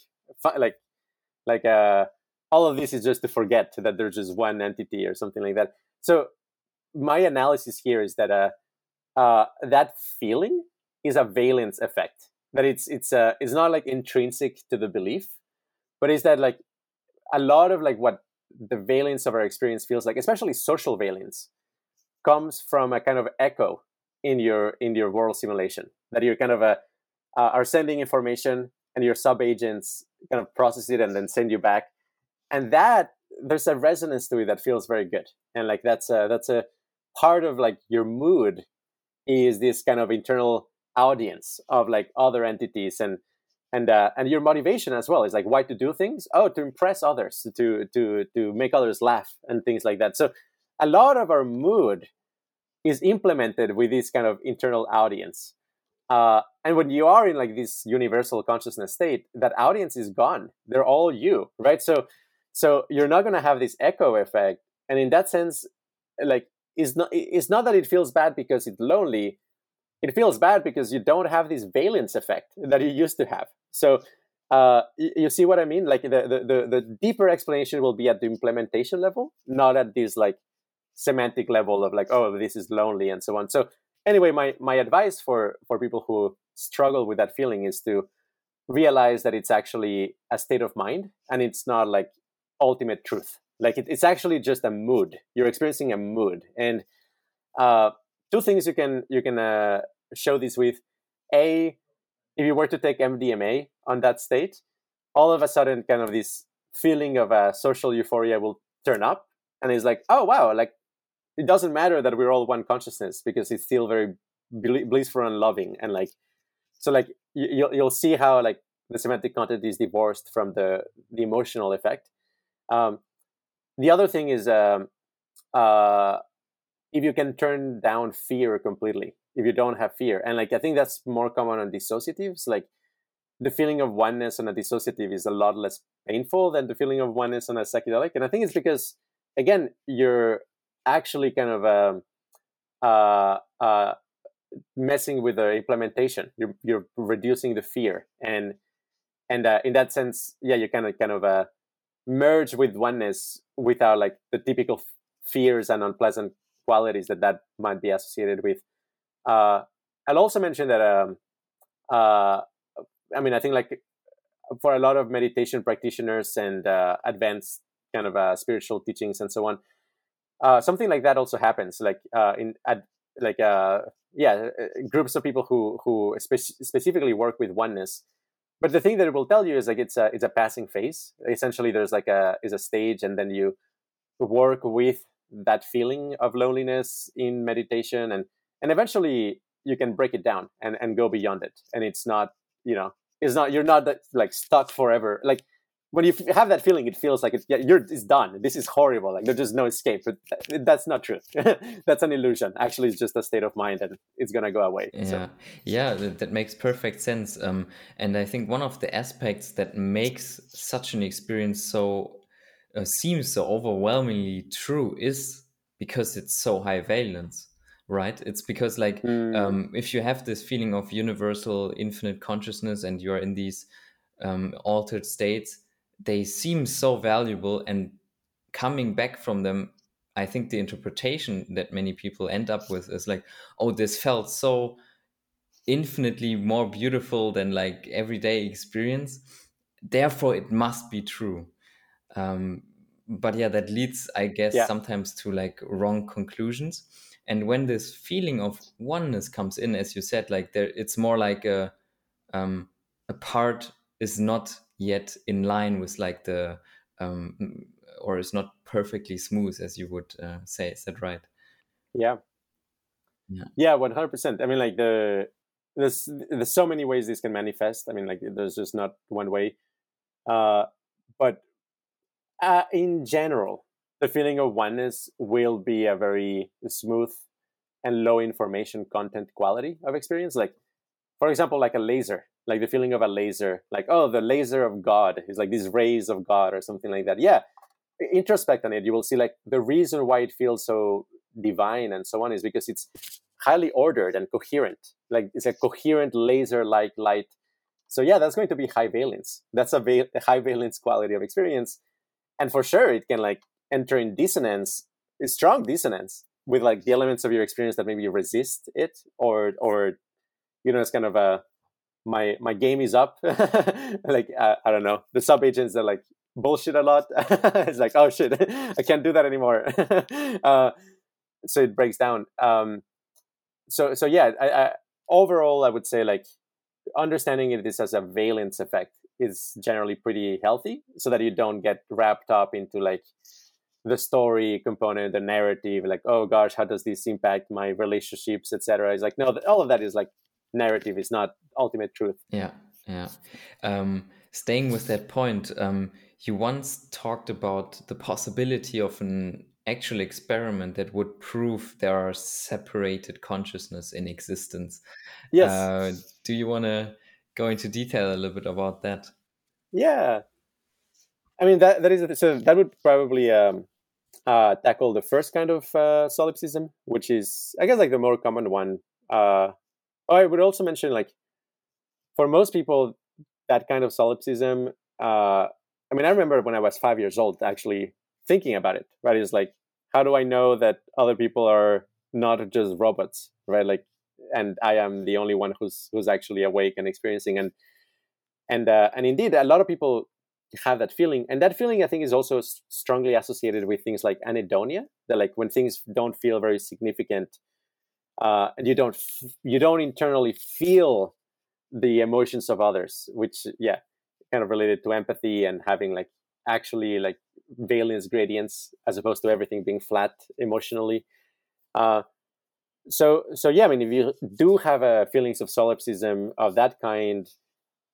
like like uh, all of this is just to forget that there's just one entity or something like that. So my analysis here is that uh, uh, that feeling is a valence effect. That it's it's uh, it's not like intrinsic to the belief, but is that like a lot of like what the valence of our experience feels like, especially social valence, comes from a kind of echo in your in your world simulation that you're kind of a uh, are sending information and your sub agents kind of process it and then send you back, and that there's a resonance to it that feels very good, and like that's a that's a part of like your mood is this kind of internal audience of like other entities and and uh, and your motivation as well is like why to do things? Oh to impress others to to to make others laugh and things like that. So a lot of our mood is implemented with this kind of internal audience. Uh, and when you are in like this universal consciousness state that audience is gone. They're all you right? So so you're not going to have this echo effect. And in that sense like it's not it's not that it feels bad because it's lonely. It feels bad because you don't have this valence effect that you used to have. So uh, you, see what I mean? Like the, the, the, the, deeper explanation will be at the implementation level, not at this like semantic level of like, oh, this is lonely and so on. So anyway, my, my advice for, for people who struggle with that feeling is to realize that it's actually a state of mind and it's not like ultimate truth. Like it, it's actually just a mood. You're experiencing a mood. And uh, two things you can you can uh, show this with a if you were to take mdma on that state all of a sudden kind of this feeling of a social euphoria will turn up and it's like oh wow like it doesn't matter that we're all one consciousness because it's still very blissful and loving and like so like you, will you'll see how like the semantic content is divorced from the the emotional effect. Um, the other thing is um, uh, if you can turn down fear completely if you don't have fear. And like i think that's more common on dissociatives. Like the feeling of oneness on a dissociative is a lot less painful than the feeling of oneness on a psychedelic. And i think it's because again you're actually kind of um, uh, uh, messing with the implementation. You're, you're reducing the fear. And and uh, in that sense yeah you kind of kind of uh, merge with oneness without like the typical fears and unpleasant qualities that that might be associated with uh, I'll also mention that, um, uh, I mean, I think like for a lot of meditation practitioners and uh, advanced kind of uh, spiritual teachings and so on, uh, something like that also happens. Like uh, in ad, like yeah, groups of people who who spe- specifically work with oneness but the thing that it will tell you is like it's a it's a passing phase. Essentially, there's like a is a stage, and then you work with that feeling of loneliness in meditation, and and eventually you can break it down and and go beyond it, and it's not you know it's not you're not that, like stuck forever like when you have that feeling, it feels like it's yeah, you're it's done. This is horrible. Like there's just no escape. But that's not true. that's an illusion. Actually, it's just a state of mind, and it's gonna go away. Yeah, so. yeah, that, that, makes perfect sense. Um, and I think one of the aspects that makes such an experience so uh, seems so overwhelmingly true is because it's so high valence right it's because like mm. um, if you have this feeling of universal infinite consciousness and you're in these um, altered states they seem so valuable and coming back from them i think the interpretation that many people end up with is like oh this felt so infinitely more beautiful than like everyday experience therefore it must be true um, but yeah that leads i guess yeah. sometimes to like wrong conclusions and when this feeling of oneness comes in as you said like there it's more like a um, a part is not yet in line with like the um, or is not perfectly smooth as you would uh, say is that right? Yeah. Yeah. Yeah 100% i mean like the there's there's so many ways this can manifest. I mean like there's just not one way. Uh but uh, in general the feeling of oneness will be a very smooth and low information content quality of experience. Like for example like a laser like the feeling of a laser like oh the laser of god is like these rays of god or something like that. Yeah introspect on it. You will see like the reason why it feels so divine and so on is because it's highly ordered and coherent. Like it's a coherent laser like light. So yeah that's going to be high valence. That's a, va- a high valence quality of experience. And for sure it can like enter in dissonance strong dissonance with like the elements of your experience that maybe resist it or or you know it's kind of a my my game is up. Like uh, i don't know. The sub agents are like bullshit a lot it's like oh shit. I can't do that anymore. Uh, so it breaks down. Um, so so yeah I, I, overall i would say like understanding it this as a valence effect is generally pretty healthy so that you don't get wrapped up into like the story component the narrative like oh gosh how does this impact my relationships etc it's like no all of that is like narrative is not ultimate truth. Yeah, yeah. Um, staying with that point, um, you once talked about the possibility of an actual experiment that would prove there are separated consciousness in existence. Yes. Uh, do you want to go into detail a little bit about that? Yeah. I mean that that is so that would probably um, uh, tackle the first kind of uh, solipsism, which is I guess like the more common one uh, Oh, I would also mention like for most people that kind of solipsism. Uh, I mean, I remember when I was five years old actually thinking about it. Right, it's like how do I know that other people are not just robots, right? Like, and I am the only one who's who's actually awake and experiencing and and uh, and indeed a lot of people have that feeling. And that feeling i think is also strongly associated with things like anhedonia that like when things don't feel very significant uh, and you don't you don't internally feel the emotions of others which yeah kind of related to empathy and having like actually like valence gradients as opposed to everything being flat emotionally. Uh, so so yeah i mean if you do have a feelings of solipsism of that kind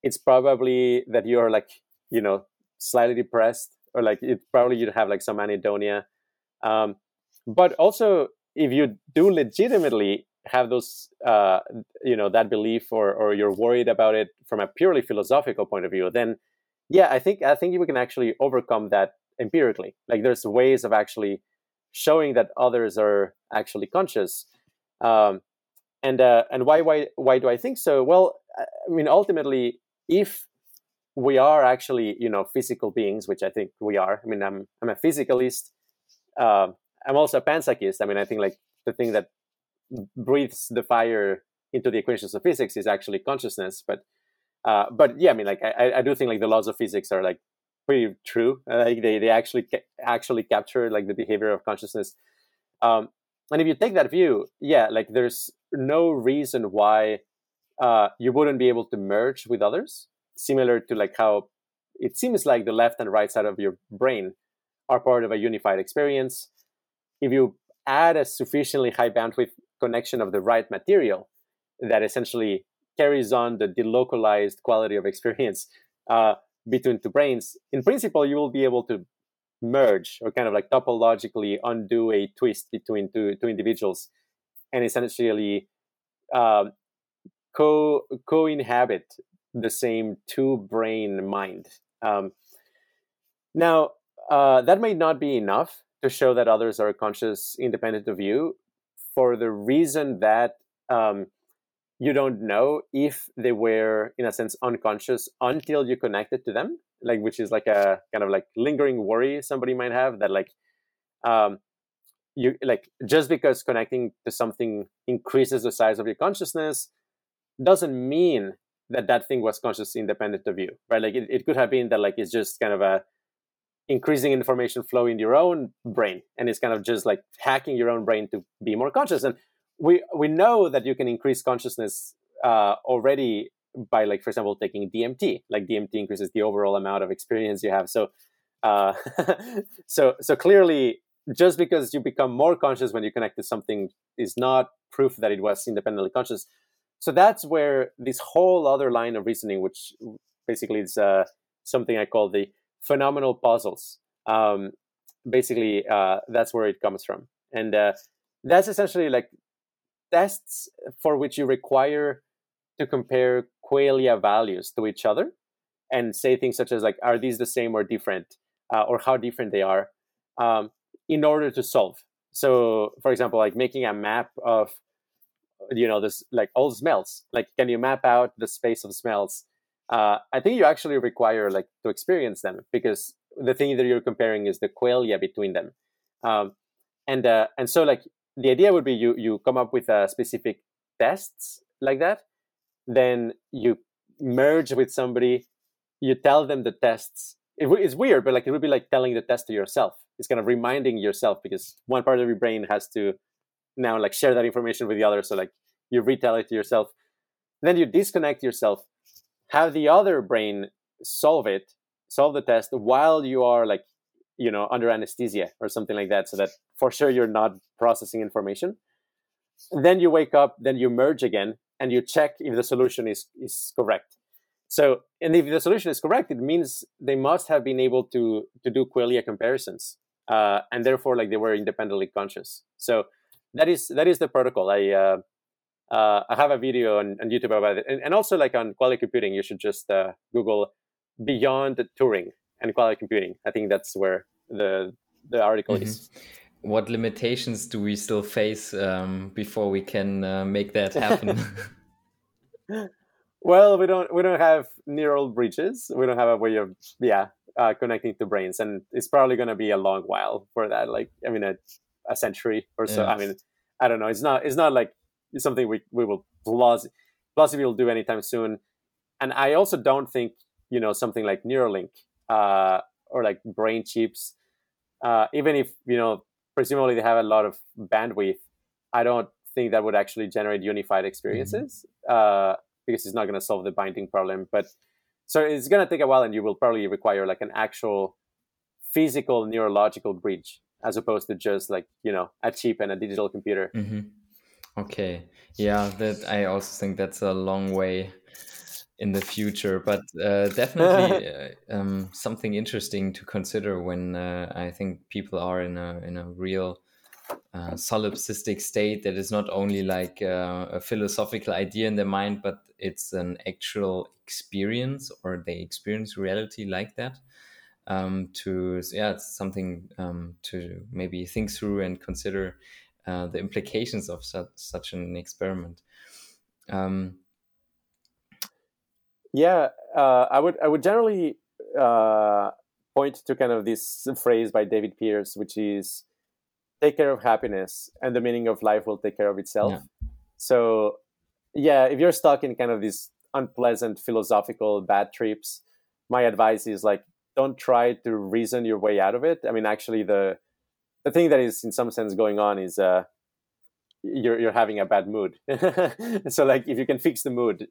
it's probably that you're like you know slightly depressed or like it probably you'd have like some anhedonia. Um, but also if you do legitimately have those uh, you know that belief or or you're worried about it from a purely philosophical point of view then yeah i think i think we can actually overcome that empirically. Like there's ways of actually showing that others are actually conscious. Um, and uh, and why why why do i think so? Well i mean ultimately if we are actually you know physical beings which i think we are i mean i'm i'm a physicalist uh, I'm also a panpsychist. I mean, I think like the thing that breathes the fire into the equations of physics is actually consciousness. But uh, but yeah, I mean, like I, I do think like the laws of physics are like pretty true. Uh, like they they actually ca- actually capture like the behavior of consciousness. Um, and if you take that view, yeah, like there's no reason why uh, you wouldn't be able to merge with others. Similar to like how it seems like the left and right side of your brain are part of a unified experience. If you add a sufficiently high bandwidth connection of the right material that essentially carries on the delocalized quality of experience uh, between two brains, in principle, you will be able to merge or kind of like topologically undo a twist between two, two individuals and essentially um, co co-inhabit the same two brain mind. Um, now, uh, that may not be enough to show that others are conscious independent of you for the reason that um, you don't know if they were in a sense unconscious until you connected to them like which is like a kind of like lingering worry somebody might have that like um, you like just because connecting to something increases the size of your consciousness doesn't mean that that thing was conscious independent of you right like it, it could have been that like it's just kind of a increasing information flow in your own brain and it's kind of just like hacking your own brain to be more conscious and we we know that you can increase consciousness uh, already by like for example taking DMT. Like DMT increases the overall amount of experience you have. So uh, so so clearly just because you become more conscious when you connect to something is not proof that it was independently conscious. So that's where this whole other line of reasoning, which basically is uh, something I call the phenomenal puzzles. Um, basically, uh, that's where it comes from, and uh, that's essentially like tests for which you require to compare qualia values to each other and say things such as like are these the same or different? Uh, or how different they are? Um, in order to solve. So for example like making a map of you know this like all smells. Like can you map out the space of smells? Uh, i think you actually require like to experience them because the thing that you're comparing is the qualia between them. Um, and uh, and so like the idea would be you you come up with a specific tests like that. Then you merge with somebody. You tell them the tests. It, it's weird but like it would be like telling the test to yourself. It's kind of reminding yourself because one part of your brain has to now like share that information with the other so like you retell it to yourself. Then you disconnect yourself have the other brain solve it solve the test while you are like you know under anesthesia or something like that so that for sure you're not processing information. Then you wake up then you merge again and you check if the solution is is correct. So and if the solution is correct it means they must have been able to to do qualia comparisons uh, and therefore like they were independently conscious. So that is that is the protocol i uh, uh, I have a video on, on YouTube about it, and, and, also like on Qualia Computing, you should just uh, Google beyond Turing and Qualia Computing. I think that's where the the article mm-hmm. is. What limitations do we still face um, before we can uh, make that happen? well, we don't we don't have neural bridges. We don't have a way of yeah uh, connecting to brains, and it's probably going to be a long while for that. Like I mean, a, a century or so. I mean, I don't know. It's not it's not like it's something we we will plus plausibly will do anytime soon. And I also don't think you know something like Neuralink uh, or like brain chips uh, even if you know presumably they have a lot of bandwidth, I don't think that would actually generate unified experiences mm-hmm. uh, because it's not going to solve the binding problem. But so it's going to take a while, and you will probably require like an actual physical neurological bridge as opposed to just like you know a chip and a digital computer. Mm-hmm. Okay, yeah, that I also think that's a long way in the future, but uh, definitely uh, um, something interesting to consider when uh, I think people are in a in a real uh, solipsistic state that is not only like uh, a philosophical idea in their mind, but it's an actual experience or they experience reality like that. Um, to yeah, it's something um, to maybe think through and consider uh, the implications of such such an experiment. Um, yeah, uh, I would I would generally uh, point to kind of this phrase by David Pearce, which is "take care of happiness, and the meaning of life will take care of itself." Yeah. So, yeah, if you're stuck in kind of these unpleasant philosophical bad trips, my advice is like don't try to reason your way out of it. I mean, actually, the the thing that is in some sense going on is uh, you're you're having a bad mood. so like if you can fix the mood,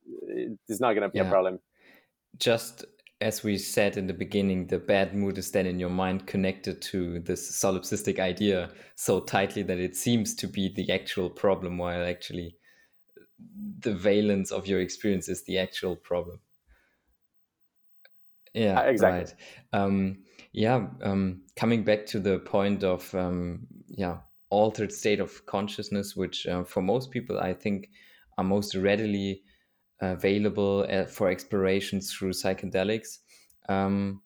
it's not going to be yeah. a problem. just as we said in the beginning, the bad mood is then in your mind connected to this solipsistic idea so tightly that it seems to be the actual problem, while actually the valence of your experience is the actual problem. Yeah, Uh, exactly. right. Um, yeah, um, coming back to the point of um, yeah altered state of consciousness, which uh, for most people I think are most readily available uh, for exploration through psychedelics. Um,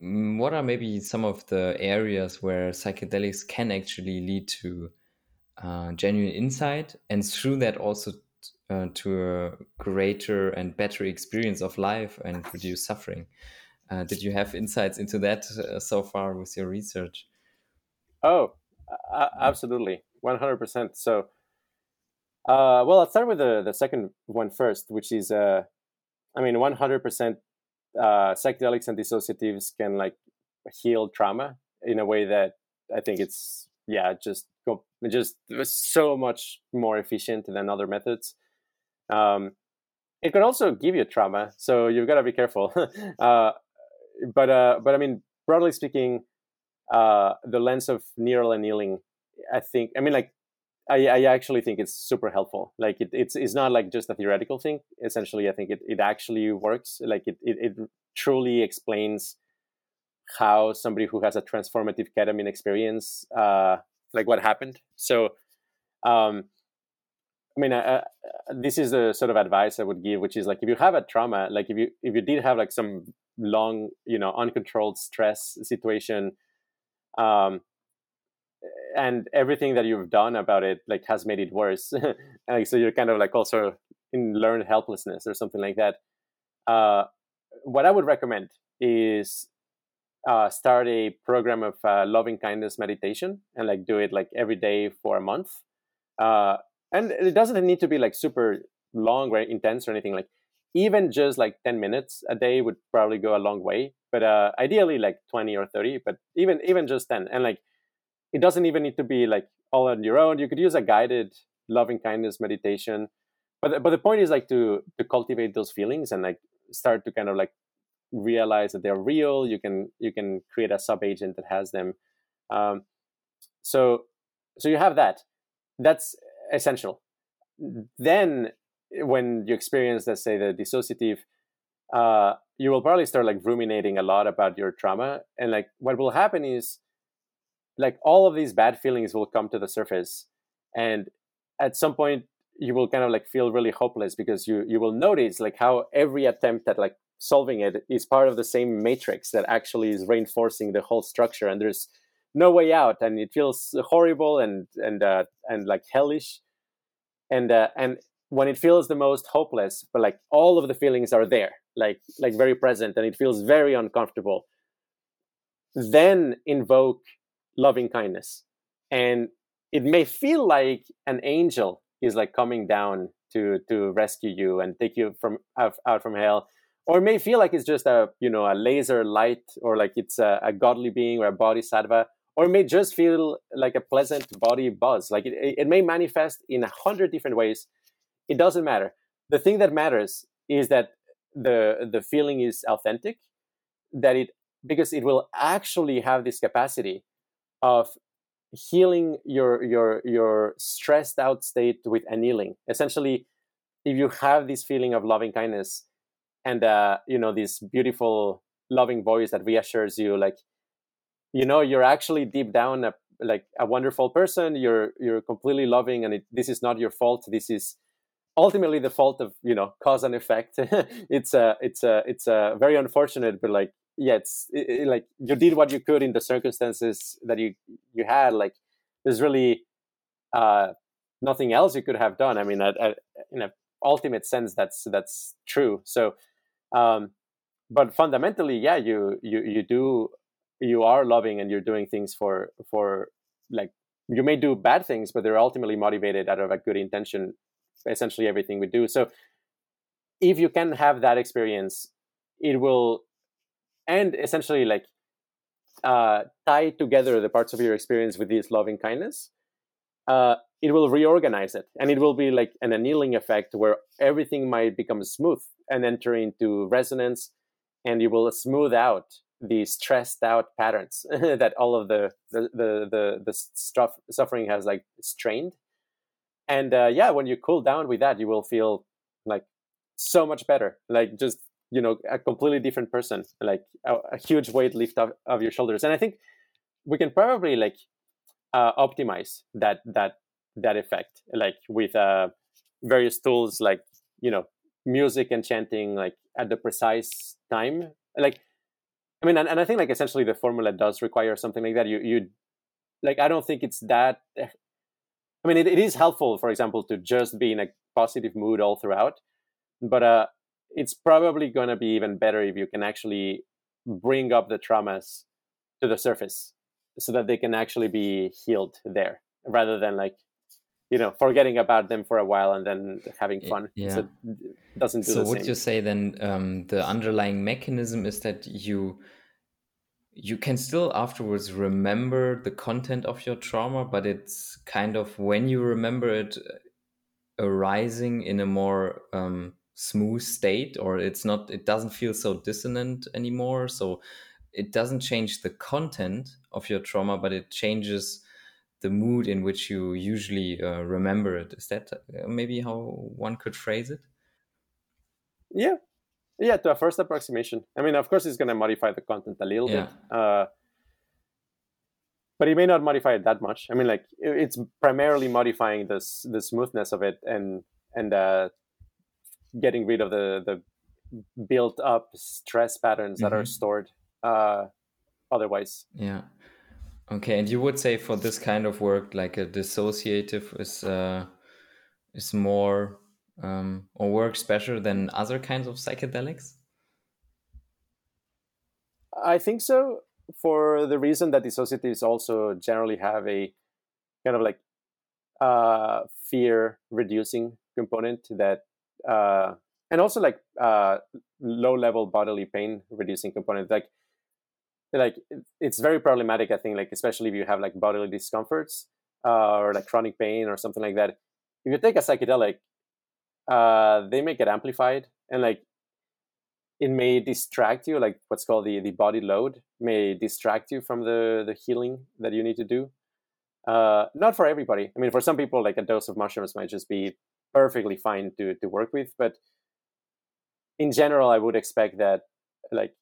what are maybe some of the areas where psychedelics can actually lead to uh, genuine insight and through that also uh, to a greater and better experience of life and reduce suffering? Uh, did you have insights into that uh, so far with your research? Oh, absolutely, one hundred percent. So uh, well, I'll start with the, the second one first, which is, uh, I mean, 100% uh, psychedelics and dissociatives can like heal trauma in a way that I think it's, yeah, just just so much more efficient than other methods. Um, it can also give you trauma, so you've got to be careful. uh, but uh, but I mean, broadly speaking, uh, the lens of neural annealing, I think, I mean, like I, I actually think it's super helpful. Like it, it's it's not like just a theoretical thing. Essentially, I think it, it actually works. Like it, it, it truly explains how somebody who has a transformative ketamine experience, uh, like what happened. So, um, I mean, uh, this is the sort of advice I would give, which is like if you have a trauma, like if you if you did have like some long, you know, uncontrolled stress situation, um, and everything that you've done about it like has made it worse and so you're kind of like also in learned helplessness or something like that uh, what i would recommend is uh, start a program of uh, loving kindness meditation and like do it like every day for a month uh, and it doesn't need to be like super long or intense or anything like even just like 10 minutes a day would probably go a long way but uh, ideally like 20 or 30 but even even just 10 and like it doesn't even need to be like all on your own. You could use a guided loving kindness meditation. But but the point is like to to cultivate those feelings and like start to kind of like realize that they're real. You can you can create a sub agent that has them. Um, so so you have that. That's essential. Then when you experience, let's say, the dissociative, uh, you will probably start like ruminating a lot about your trauma, and like what will happen is like all of these bad feelings will come to the surface and at some point you will kind of like feel really hopeless because you you will notice like how every attempt at like solving it is part of the same matrix that actually is reinforcing the whole structure and there's no way out and it feels horrible and and uh, and like hellish. And uh, and when it feels the most hopeless but like all of the feelings are there like like very present and it feels very uncomfortable then invoke loving kindness. And it may feel like an angel is like coming down to to rescue you and take you from out, out from hell. Or it may feel like it's just a you know a laser light or like it's a, a godly being or a bodhisattva or it may just feel like a pleasant body buzz. Like it, it may manifest in a hundred different ways. It doesn't matter. The thing that matters is that the the feeling is authentic that it because it will actually have this capacity of healing your your your stressed out state with annealing. Essentially if you have this feeling of loving kindness and uh, you know this beautiful loving voice that reassures you like you know you're actually deep down a, like a wonderful person you're you're completely loving and it, this is not your fault this is ultimately the fault of you know cause and effect it's a it's a it's a very unfortunate but like yeah, it's it, it, like you did what you could in the circumstances that you you had. Like there's really uh, nothing else you could have done. I mean, at, at, in an ultimate sense, that's that's true. So, um, but fundamentally, yeah, you you you do you are loving and you're doing things for for like you may do bad things, but they're ultimately motivated out of a good intention. Essentially, everything we do. So, if you can have that experience, it will and essentially like uh, tie together the parts of your experience with this loving kindness, uh, it will reorganize it and it will be like an annealing effect where everything might become smooth and enter into resonance and you will smooth out the stressed out patterns that all of the the the the, the stuff suffering has like strained. And uh, yeah when you cool down with that you will feel like so much better. Like just you know a completely different person. Like a, a huge weight lift off of your shoulders. And i think we can probably like uh, optimize that that that effect. Like with uh, various tools like you know music and chanting like at the precise time. Like i mean and, and i think like essentially the formula does require something like that. You you like i don't think it's that i mean it, it is helpful for example to just be in a positive mood all throughout but uh it's probably going to be even better if you can actually bring up the traumas to the surface so that they can actually be healed there rather than like you know forgetting about them for a while and then having fun. yeah. So doesn't do so would same. you say then um, the underlying mechanism is that you you can still afterwards remember the content of your trauma but it's kind of when you remember it uh, arising in a more um, smooth state or it's not it doesn't feel so dissonant anymore. So it doesn't change the content of your trauma but it changes the mood in which you usually uh, remember it. Is that uh, maybe how one could phrase it? Yeah, yeah. To a first approximation. I mean, of course, it's going to modify the content a little yeah. bit, uh, but it may not modify it that much. I mean, like it's primarily modifying this the smoothness of it and and uh, getting rid of the the built up stress patterns mm-hmm. that are mm-hmm. stored uh, otherwise. Yeah. Okay, and you would say for this kind of work, like a dissociative is uh, is more um, or works better than other kinds of psychedelics? I think so, for the reason that dissociatives also generally have a kind of like uh, fear reducing component that, uh, and also like uh, low level bodily pain reducing component. Like like it's very problematic i think like especially if you have like bodily discomforts uh, or like chronic pain or something like that. If you take a psychedelic uh, they make it amplified and like it may distract you like what's called the, the body load may distract you from the the healing that you need to do. Uh, not for everybody. I mean for some people like a dose of mushrooms might just be perfectly fine to to work with but in general i would expect that like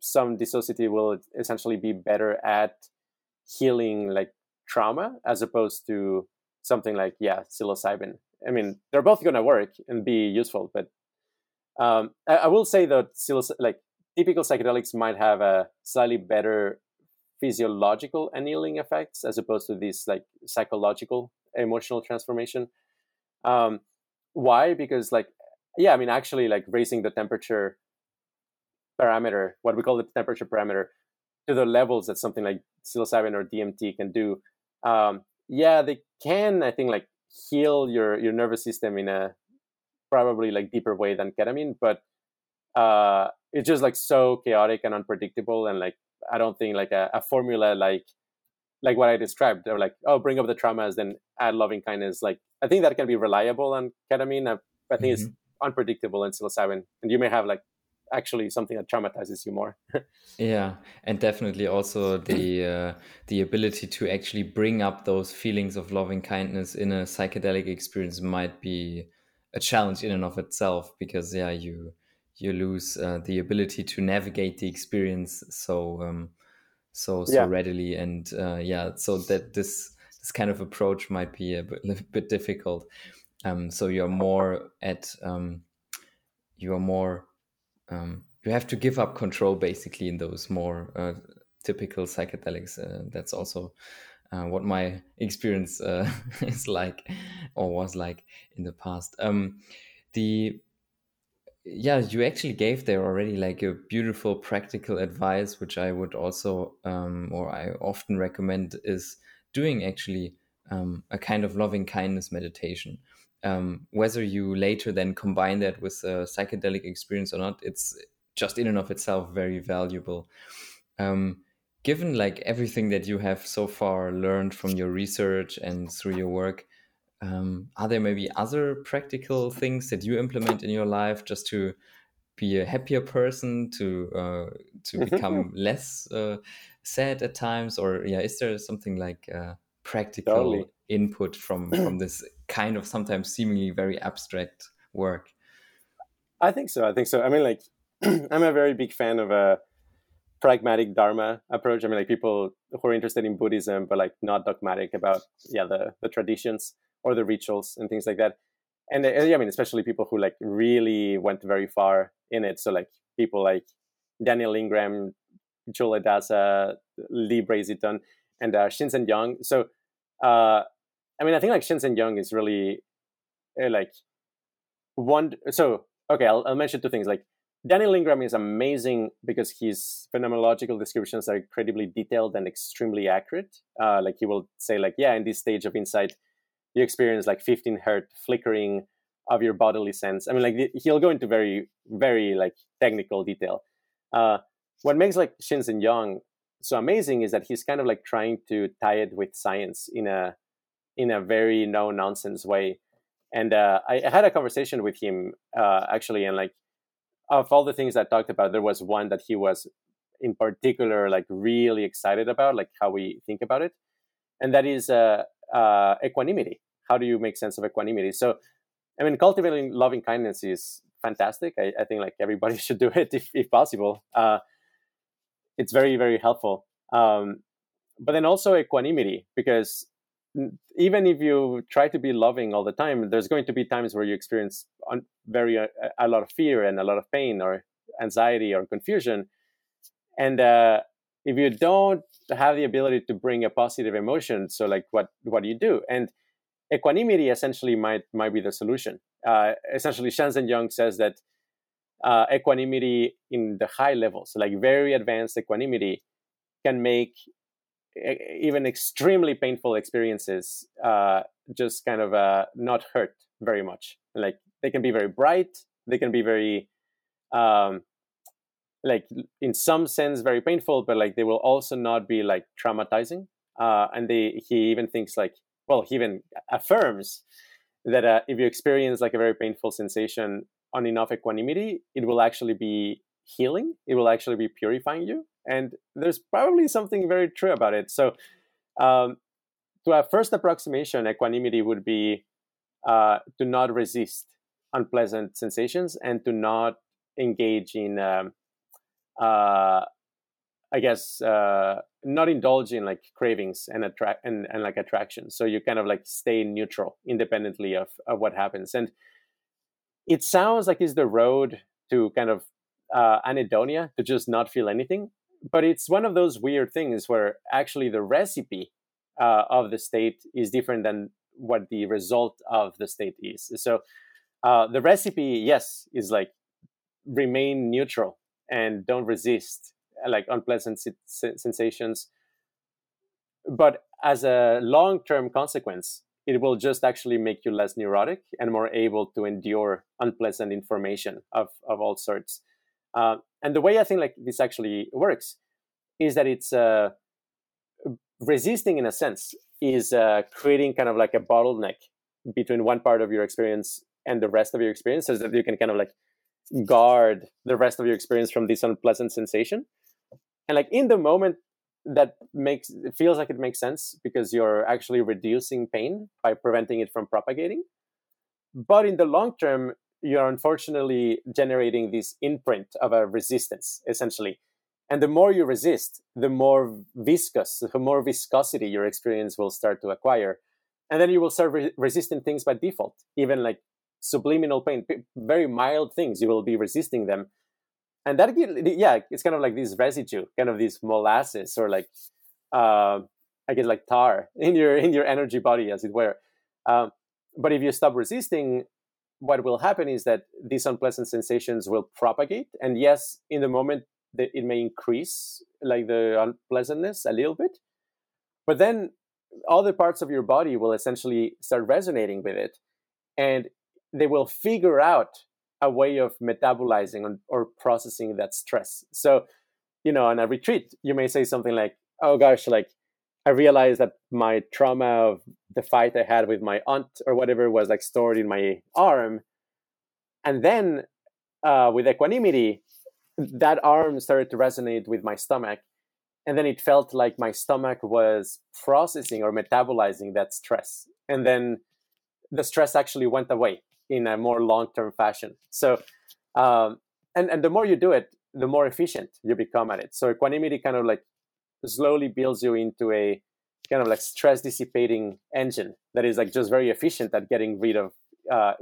some dissociative will essentially be better at healing like trauma as opposed to something like yeah psilocybin. I mean they're both going to work and be useful but um, I, I, will say that psilocy- like typical psychedelics might have a slightly better physiological annealing effects as opposed to this like psychological emotional transformation. Um, why? Because like yeah i mean actually like raising the temperature parameter, what we call the temperature parameter, to the levels that something like psilocybin or DMT can do, um, yeah, they can, I think, like heal your your nervous system in a probably like deeper way than ketamine, but uh, it's just like so chaotic and unpredictable, and like I don't think like a, a formula like like what I described, or like oh, bring up the traumas, then add loving kindness. Like I think that can be reliable on ketamine. I, I think mm-hmm. it's unpredictable in psilocybin, and you may have like actually something that traumatizes you more. yeah, and definitely also the uh, the ability to actually bring up those feelings of loving kindness in a psychedelic experience might be a challenge in and of itself because yeah, you you lose uh, the ability to navigate the experience so um, so so yeah. readily and uh, yeah, so that this this kind of approach might be a bit, a bit difficult. Um, so you're more at um, you're more um, you have to give up control basically in those more uh, typical psychedelics. Uh, that's also uh, what my experience uh, is like or was like in the past. Um, the yeah, you actually gave there already like a beautiful practical advice, which I would also um, or I often recommend is doing actually um, a kind of loving kindness meditation um, whether you later then combine that with a psychedelic experience or not, it's just in and of itself very valuable. Um, given like everything that you have so far learned from your research and through your work, um, are there maybe other practical things that you implement in your life just to be a happier person, to uh, to mm-hmm. become less uh, sad at times, or yeah, is there something like uh, practical totally. input from from this kind of sometimes seemingly very abstract work? I think so. I think so. I mean, like, I'm a very big fan of a pragmatic dharma approach. I mean, like people who are interested in Buddhism, but like not dogmatic about yeah the the traditions or the rituals and things like that. And uh, I mean, especially people who like really went very far in it. So like people like Daniel Ingram, Joel Adasa, Leigh Brasington, and uh, Shinzen Young. So uh, I mean, I think like Shinzen Young is really uh, like one. So okay, I'll, I'll mention two things. Like Daniel Ingram is amazing because his phenomenological descriptions are incredibly detailed and extremely accurate. Uh, like he will say, like, yeah, in this stage of insight, you experience like 15 hertz flickering of your bodily sense. I mean, like he'll go into very, very like technical detail. Uh, what makes like Shinzen Young so amazing is that he's kind of like trying to tie it with science in a in a very no nonsense way. And uh, I, I, had a conversation with him uh, actually, and like of all the things I talked about, there was one that he was in particular like really excited about, like how we think about it, and that is uh, uh, equanimity. How do you make sense of equanimity? So, I mean, cultivating loving kindness is fantastic. I, I think like everybody should do it if, if possible. It's very very helpful. Um, but then also equanimity because even if you try to be loving all the time, there's going to be times where you experience very uh, a lot of fear and a lot of pain or anxiety or confusion. And uh, if you don't have the ability to bring a positive emotion, so like what what do you do? And equanimity essentially might might be the solution. Uh, essentially, Shinzen Young says that uh, equanimity in the high levels, like very advanced equanimity, can make even extremely painful experiences uh, just kind of uh, not hurt very much. Like they can be very bright, they can be very, um, like in some sense, very painful, but like they will also not be like traumatizing. Uh, and they, he even thinks like, well, he even affirms that uh, if you experience like a very painful sensation on enough equanimity, it will actually be healing. It will actually be purifying you and there's probably something very true about it. So, um, to a first approximation, equanimity would be uh, to not resist unpleasant sensations and to not engage in, um, uh, I guess, uh, not indulge in like cravings and attract and, and like attraction. So you kind of like stay neutral, independently of, of what happens. And it sounds like it's the road to kind of uh, anhedonia, to just not feel anything but it's one of those weird things where actually the recipe uh, of the state is different than what the result of the state is. So uh, the recipe, yes, is like remain neutral and don't resist like unpleasant sensations. But as a long term consequence, it will just actually make you less neurotic and more able to endure unpleasant information of, of all sorts. Uh, and the way I think like this actually works is that it's uh, resisting in a sense is uh, creating kind of like a bottleneck between one part of your experience and the rest of your experience so that you can kind of like guard the rest of your experience from this unpleasant sensation and like in the moment that makes it feels like it makes sense because you're actually reducing pain by preventing it from propagating. But in the long term you're unfortunately generating this imprint of a resistance essentially. And the more you resist the more viscous the more viscosity your experience will start to acquire. And then you will start re- resisting things by default even like subliminal pain very mild things you will be resisting them and that yeah it's kind of like this residue kind of this molasses or like uh, i guess like tar in your in your energy body as it were. Um, but if you stop resisting what will happen is that these unpleasant sensations will propagate. And yes in the moment it may increase like the unpleasantness a little bit. But then other parts of your body will essentially start resonating with it. And they will figure out a way of metabolizing or processing that stress. So you know, on a retreat, you may say something like, "Oh gosh, like I realized that my trauma of the fight I had with my aunt or whatever was like stored in my arm," and then uh, with equanimity, that arm started to resonate with my stomach, and then it felt like my stomach was processing or metabolizing that stress, and then the stress actually went away in a more long-term fashion. So, um, and and the more you do it, the more efficient you become at it. So equanimity kind of like slowly builds you into a kind of like stress dissipating engine that is like just very efficient at getting rid of uh,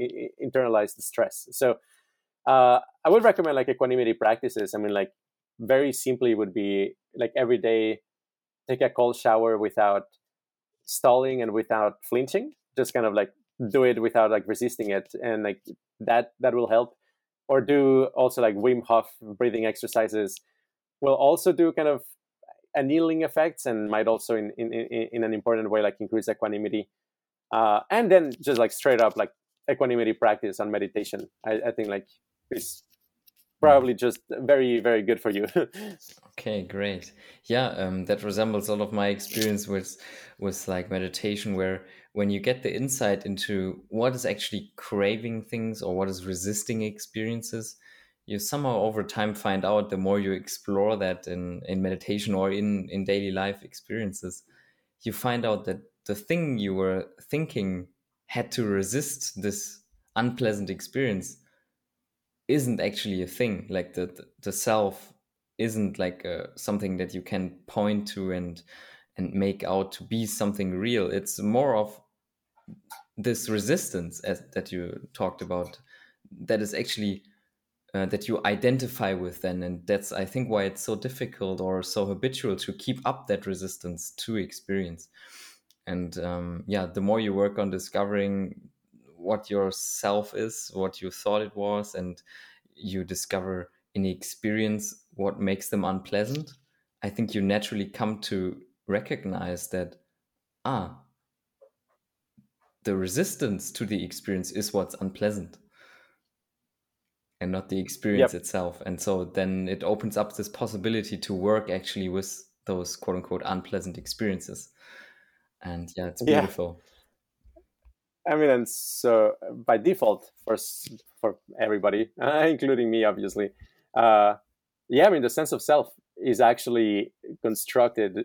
internalized stress. So uh, I would recommend like equanimity practices. I mean, like very simply would be like every day take a cold shower without stalling and without flinching. Just kind of like do it without like resisting it, and like that that will help or do also like Wim Hof breathing exercises. Will also do kind of annealing effects and might also in, in, in an important way like increase equanimity. Uh, and then just like straight up like equanimity practice on meditation. I, I think like is probably just very very good for you. Okay great. Yeah um, that resembles all of my experience with with like meditation where when you get the insight into what is actually craving things or what is resisting experiences you somehow over time find out the more you explore that in in meditation or in in daily life experiences you find out that the thing you were thinking had to resist this unpleasant experience isn't actually a thing. Like the the self isn't like uh, something that you can point to and and make out to be something real. It's more of this resistance as, that you talked about that is actually uh, that you identify with then. And that's i think why it's so difficult or so habitual to keep up that resistance to experience. And um, yeah the more you work on discovering what your self is, what you thought it was, and you discover in the experience what makes them unpleasant, I think you naturally come to recognize that, ah, the resistance to the experience is what's unpleasant and not the experience yep. itself. And so then it opens up this possibility to work actually with those quote unquote unpleasant experiences. And yeah, it's beautiful. Yeah. I mean, and so by default for for everybody, uh, including me, obviously, uh, yeah. I mean, the sense of self is actually constructed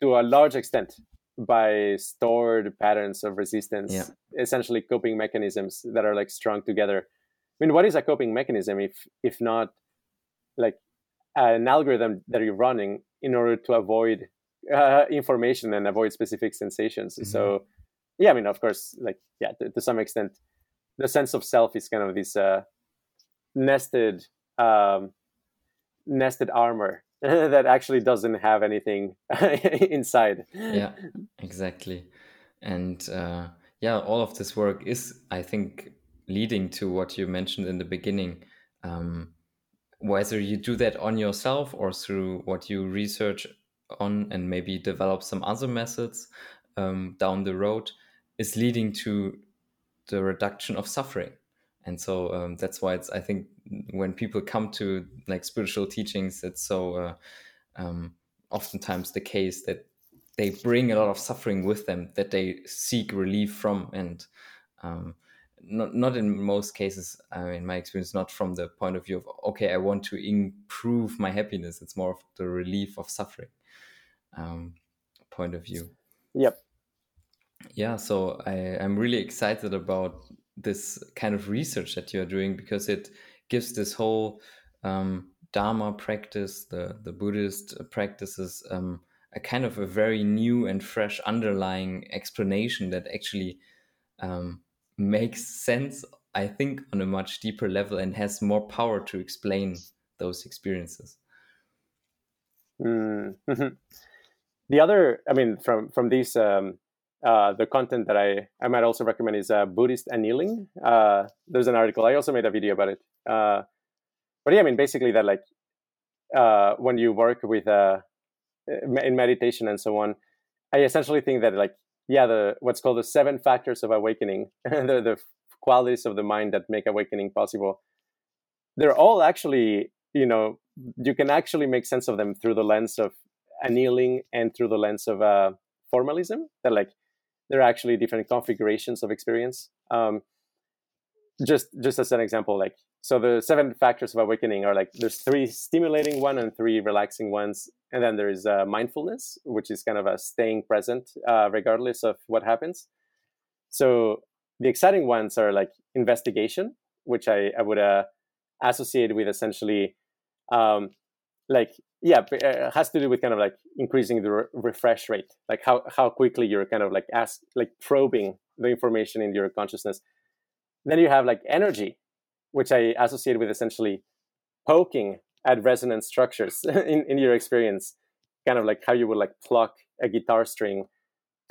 to a large extent by stored patterns of resistance, yeah. essentially coping mechanisms that are like strung together. I mean, what is a coping mechanism if if not like an algorithm that you're running in order to avoid uh, information and avoid specific sensations? Mm-hmm. So yeah, I mean, of course, like yeah, to, to some extent, the sense of self is kind of this uh, nested um, nested armor that actually doesn't have anything inside. Yeah, exactly, and uh, yeah, all of this work is, I think, leading to what you mentioned in the beginning. Um, whether you do that on yourself or through what you research on and maybe develop some other methods um, down the road is leading to the reduction of suffering. And so um, that's why it's i think when people come to like spiritual teachings it's so uh, um, oftentimes the case that they bring a lot of suffering with them that they seek relief from. And um, not not in most cases in my experience not from the point of view of okay i want to improve my happiness. It's more of the relief of suffering um, point of view. Yep yeah, so I, I'm really excited about this kind of research that you're doing because it gives this whole um, Dharma practice, the, the Buddhist practices, um, a kind of a very new and fresh underlying explanation that actually um, makes sense, I think, on a much deeper level and has more power to explain those experiences. Mm. The other, I mean, from from these um, uh, the content that I, I might also recommend is uh, Buddhist annealing. Uh, there's an article. I also made a video about it. Uh, but yeah, I mean, basically that like uh, when you work with uh, in meditation and so on, I essentially think that like yeah, the what's called the seven factors of awakening, the the qualities of the mind that make awakening possible. They're all actually you know you can actually make sense of them through the lens of annealing and through the lens of uh, formalism. That like there are actually different configurations of experience. Um, just just as an example, like so the seven factors of awakening are like there's three stimulating one and three relaxing ones, and then there is uh, mindfulness, which is kind of a staying present uh, regardless of what happens. So the exciting ones are like investigation, which I, I would uh, associate with essentially um, like yeah it uh, has to do with kind of like increasing the re- refresh rate like how how quickly you're kind of like ask like probing the information in your consciousness. Then you have like energy which i associate with essentially poking at resonant structures in, in your experience kind of like how you would like pluck a guitar string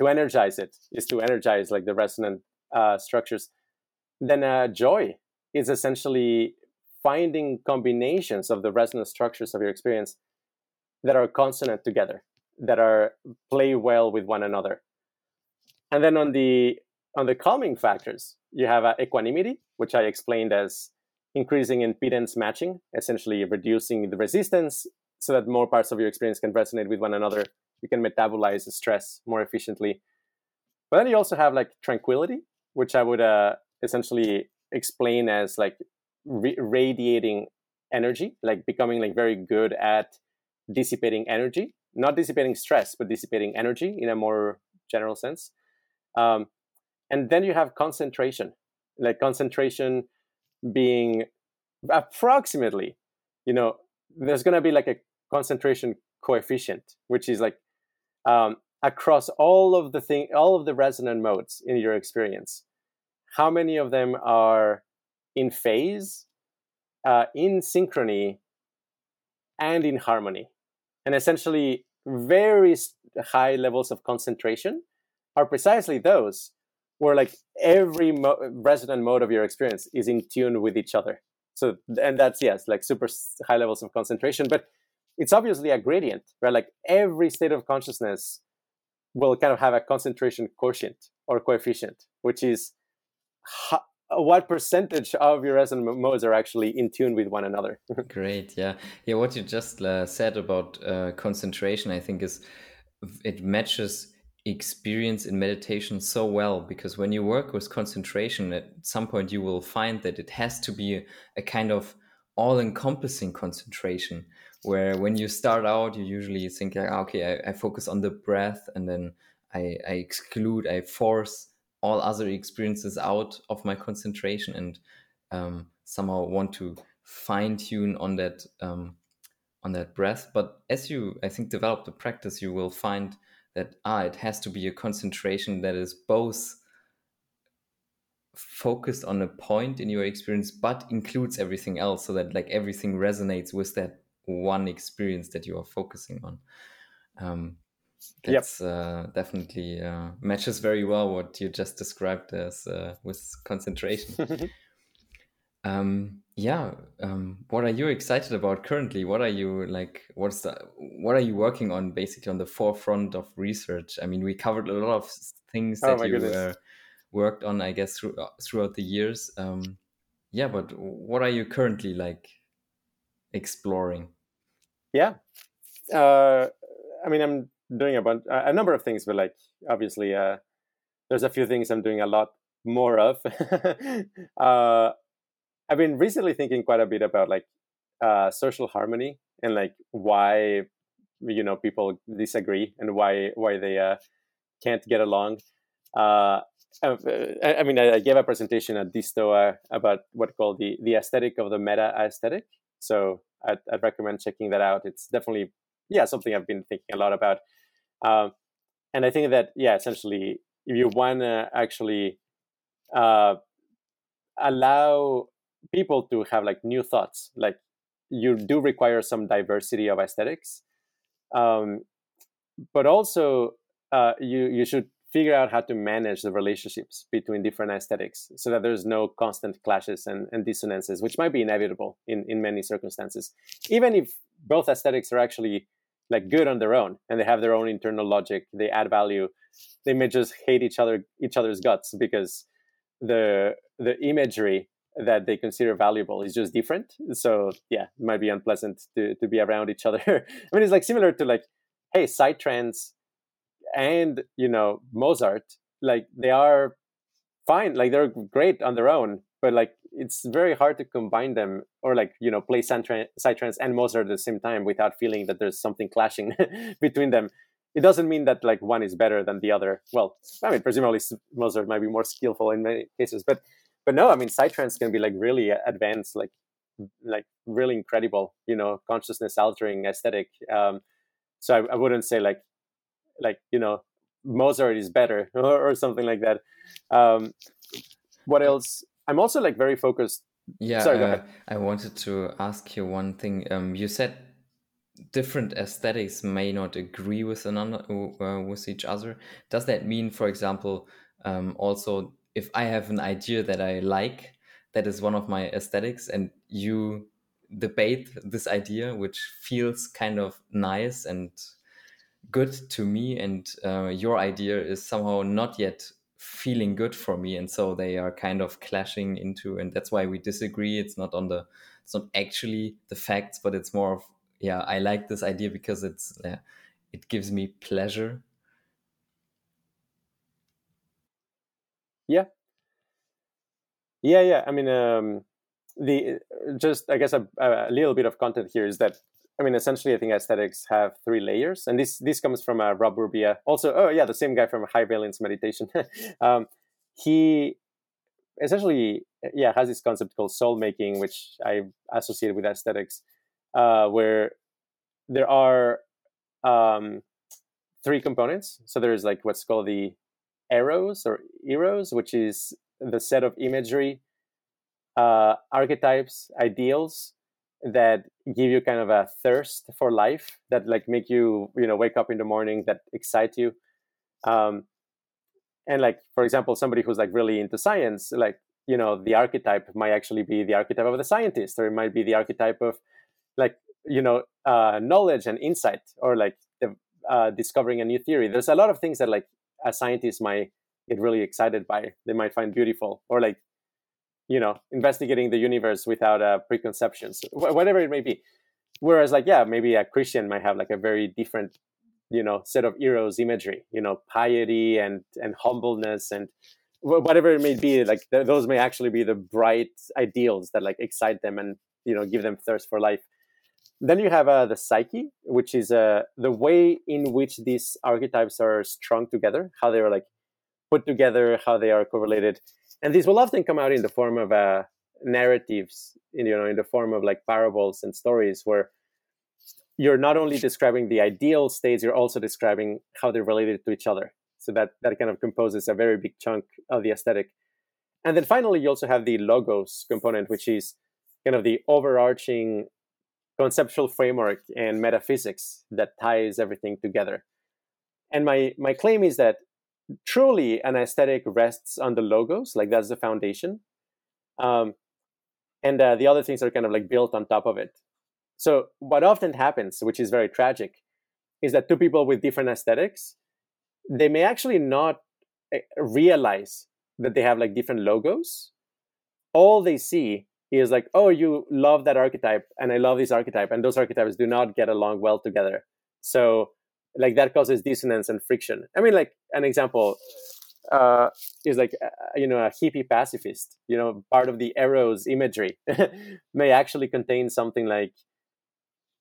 to energize it is to energize like the resonant uh, structures. Then uh, joy is essentially finding combinations of the resonant structures of your experience that are consonant together, that are play well with one another. And then on the on the calming factors, you have uh, equanimity, which I explained as increasing impedance matching, essentially reducing the resistance so that more parts of your experience can resonate with one another. You can metabolize stress more efficiently. But then you also have like tranquility, which I would uh, essentially explain as like re- radiating energy, like becoming like very good at dissipating energy, not dissipating stress, but dissipating energy in a more general sense. Um, and then you have concentration, like concentration being approximately, you know, there's going to be like a concentration coefficient, which is like um, across all of the thing, all of the resonant modes in your experience. How many of them are in phase, uh, in synchrony, and in harmony. And essentially, very high levels of concentration are precisely those where like every mo- resonant mode of your experience is in tune with each other. So, and that's yes, like super high levels of concentration, but it's obviously a gradient, right? Like every state of consciousness will kind of have a concentration quotient or coefficient, which is what percentage of your resonant modes are actually in tune with one another. Great, yeah, yeah. What you just uh, said about uh, concentration, I think, is it matches experience in meditation so well because when you work with concentration, at some point you will find that it has to be a, kind of all-encompassing concentration. Where when you start out, you usually think like, okay, I, I focus on the breath, and then I, I exclude, I force all other experiences out of my concentration and um, somehow want to fine tune on that um, on that breath. But as you, I think, develop the practice, you will find that ah, it has to be a concentration that is both focused on a point in your experience, but includes everything else, so that like everything resonates with that one experience that you are focusing on. Um, that's yep. uh, definitely uh, matches very well what you just described as uh, with concentration. um, yeah, um, what are you excited about currently? What are you like? What's the what are you working on basically on the forefront of research? I mean, we covered a lot of things oh that you uh, worked on, I guess, through, uh, throughout the years. Um, yeah, but what are you currently like exploring? Yeah, uh, I mean, I'm doing a bunch, a number of things, but like obviously, uh, there's a few things I'm doing a lot more of. uh, I've been recently thinking quite a bit about like uh, social harmony and like why you know people disagree and why why they uh, can't get along. Uh, uh I mean, I gave a presentation at Distoa about what called the the aesthetic of the meta aesthetic. So I'd, I'd recommend checking that out. It's definitely yeah something I've been thinking a lot about. Um, and I think that yeah, essentially, if you want to actually uh, allow people to have like new thoughts, like you do require some diversity of aesthetics, um, but also uh, you you should figure out how to manage the relationships between different aesthetics so that there's no constant clashes and, and dissonances, which might be inevitable in, in many circumstances. Even if both aesthetics are actually like good on their own and they have their own internal logic they add value they may just hate each other each other's guts because the the imagery that they consider valuable is just different. So yeah, it might be unpleasant to to be around each other. I mean, it's like similar to like, hey, psytrance and you know Mozart, like they are fine, like they're great on their own, but like it's very hard to combine them or like you know play psytrance and Mozart at the same time without feeling that there's something clashing between them. It doesn't mean that like one is better than the other. Well, I mean, presumably Mozart might be more skillful in many cases, but but no, I mean, psytrance can be like really advanced, like like really incredible, you know, consciousness altering aesthetic. Um, so I, I, wouldn't say like like you know Mozart is better or, or something like that. Um, what else? I'm also like very focused. Yeah, Sorry, uh, I wanted to ask you one thing. Um, you said different aesthetics may not agree with another uh, with each other. Does that mean, for example, um, also if I have an idea that I like, that is one of my aesthetics, and you debate this idea, which feels kind of nice and good to me, and uh, your idea is somehow not yet feeling good for me, and so they are kind of clashing into, and that's why we disagree. It's not on the, it's not actually the facts, but it's more of yeah, I like this idea because it's uh, it gives me pleasure Yeah. Yeah, yeah. I mean, um, the just I guess a, a, little bit of content here is that I mean, essentially, I think aesthetics have three layers, and this this comes from uh, Rob. Also, oh yeah, the same guy from High Valence Meditation. um, he essentially, yeah, has this concept called soul making, which I associate with aesthetics, uh, where there are um, three components. So there's like what's called the eros or eros, which is the set of imagery, uh, archetypes, ideals that give you kind of a thirst for life that like make you you know wake up in the morning that excite you. Um and like for example somebody who's like really into science like you know the archetype might actually be the archetype of the scientist or it might be the archetype of like you know uh knowledge and insight or like the, uh, discovering a new theory. There's a lot of things that like a scientist might get really excited by. They might find beautiful or like you know investigating the universe without uh, preconceptions whatever it may be. Whereas like yeah maybe a christian might have like a very different you know set of eros imagery you know piety and and humbleness and whatever it may be like th- those may actually be the bright ideals that like excite them and you know give them thirst for life. Then you have uh, the psyche, which is uh, the way in which these archetypes are strung together, how they are like put together, how they are correlated, and these will often come out in the form of uh, narratives, in, you know, in the form of like parables and stories, where you're not only describing the ideal states, you're also describing how they're related to each other. So that that kind of composes a very big chunk of the aesthetic. And then finally, you also have the logos component, which is kind of the overarching conceptual framework and metaphysics that ties everything together. And my my claim is that truly an aesthetic rests on the logos, like that's the foundation, um, and uh, the other things are kind of like built on top of it. So what often happens, which is very tragic, is that two people with different aesthetics, they may actually not eh, realize that they have like different logos. All they see is like, oh, you love that archetype, and I love this archetype, and those archetypes do not get along well together. So, like that causes dissonance and friction. I mean, like an example uh, is like uh, you know a hippie pacifist. You know, part of the eros imagery may actually contain something like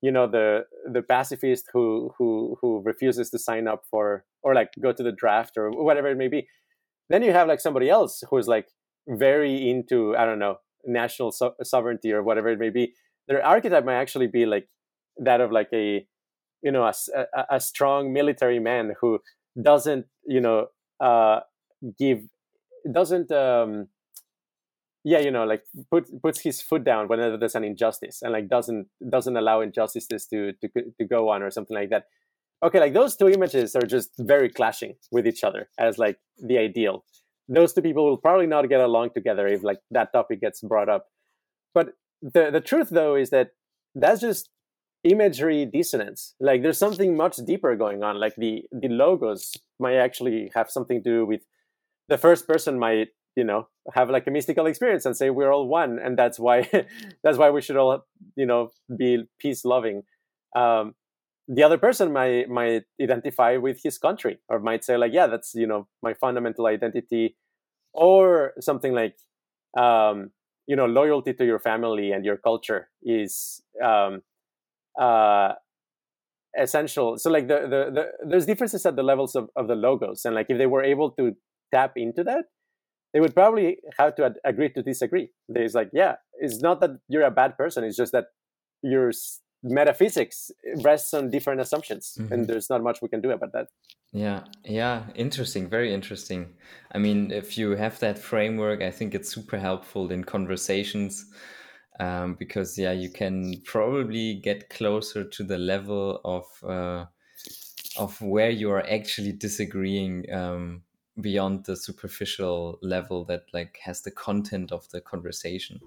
you know the the pacifist who who who refuses to sign up for or like go to the draft or whatever it may be. Then you have like somebody else who is like very into I don't know national so- sovereignty or whatever it may be their archetype might actually be like that of like a you know a, a, a strong military man who doesn't you know uh give doesn't um yeah you know like put puts his foot down whenever there's an injustice and like doesn't doesn't allow injustices to to to go on or something like that okay like those two images are just very clashing with each other as like the ideal those two people will probably not get along together if like that topic gets brought up. But the the truth though is that that's just imagery dissonance. Like there's something much deeper going on. Like the the logos might actually have something to do with the first person might you know have like a mystical experience and say we're all one and that's why that's why we should all you know be peace loving um, the other person might might identify with his country or might say like yeah that's you know my fundamental identity or something like um, you know loyalty to your family and your culture is um, uh, essential. So like the, the, the there's differences at the levels of, of the logos. And like if they were able to tap into that they would probably have to ad- agree to disagree. There's like yeah it's not that you're a bad person. It's just that your metaphysics rests on different assumptions. Mm-hmm. and there's not much we can do about that. Yeah. Yeah. Interesting. Very interesting. I mean if you have that framework i think it's super helpful in conversations um, because yeah you can probably get closer to the level of uh, of where you are actually disagreeing um, beyond the superficial level that like has the content of the conversation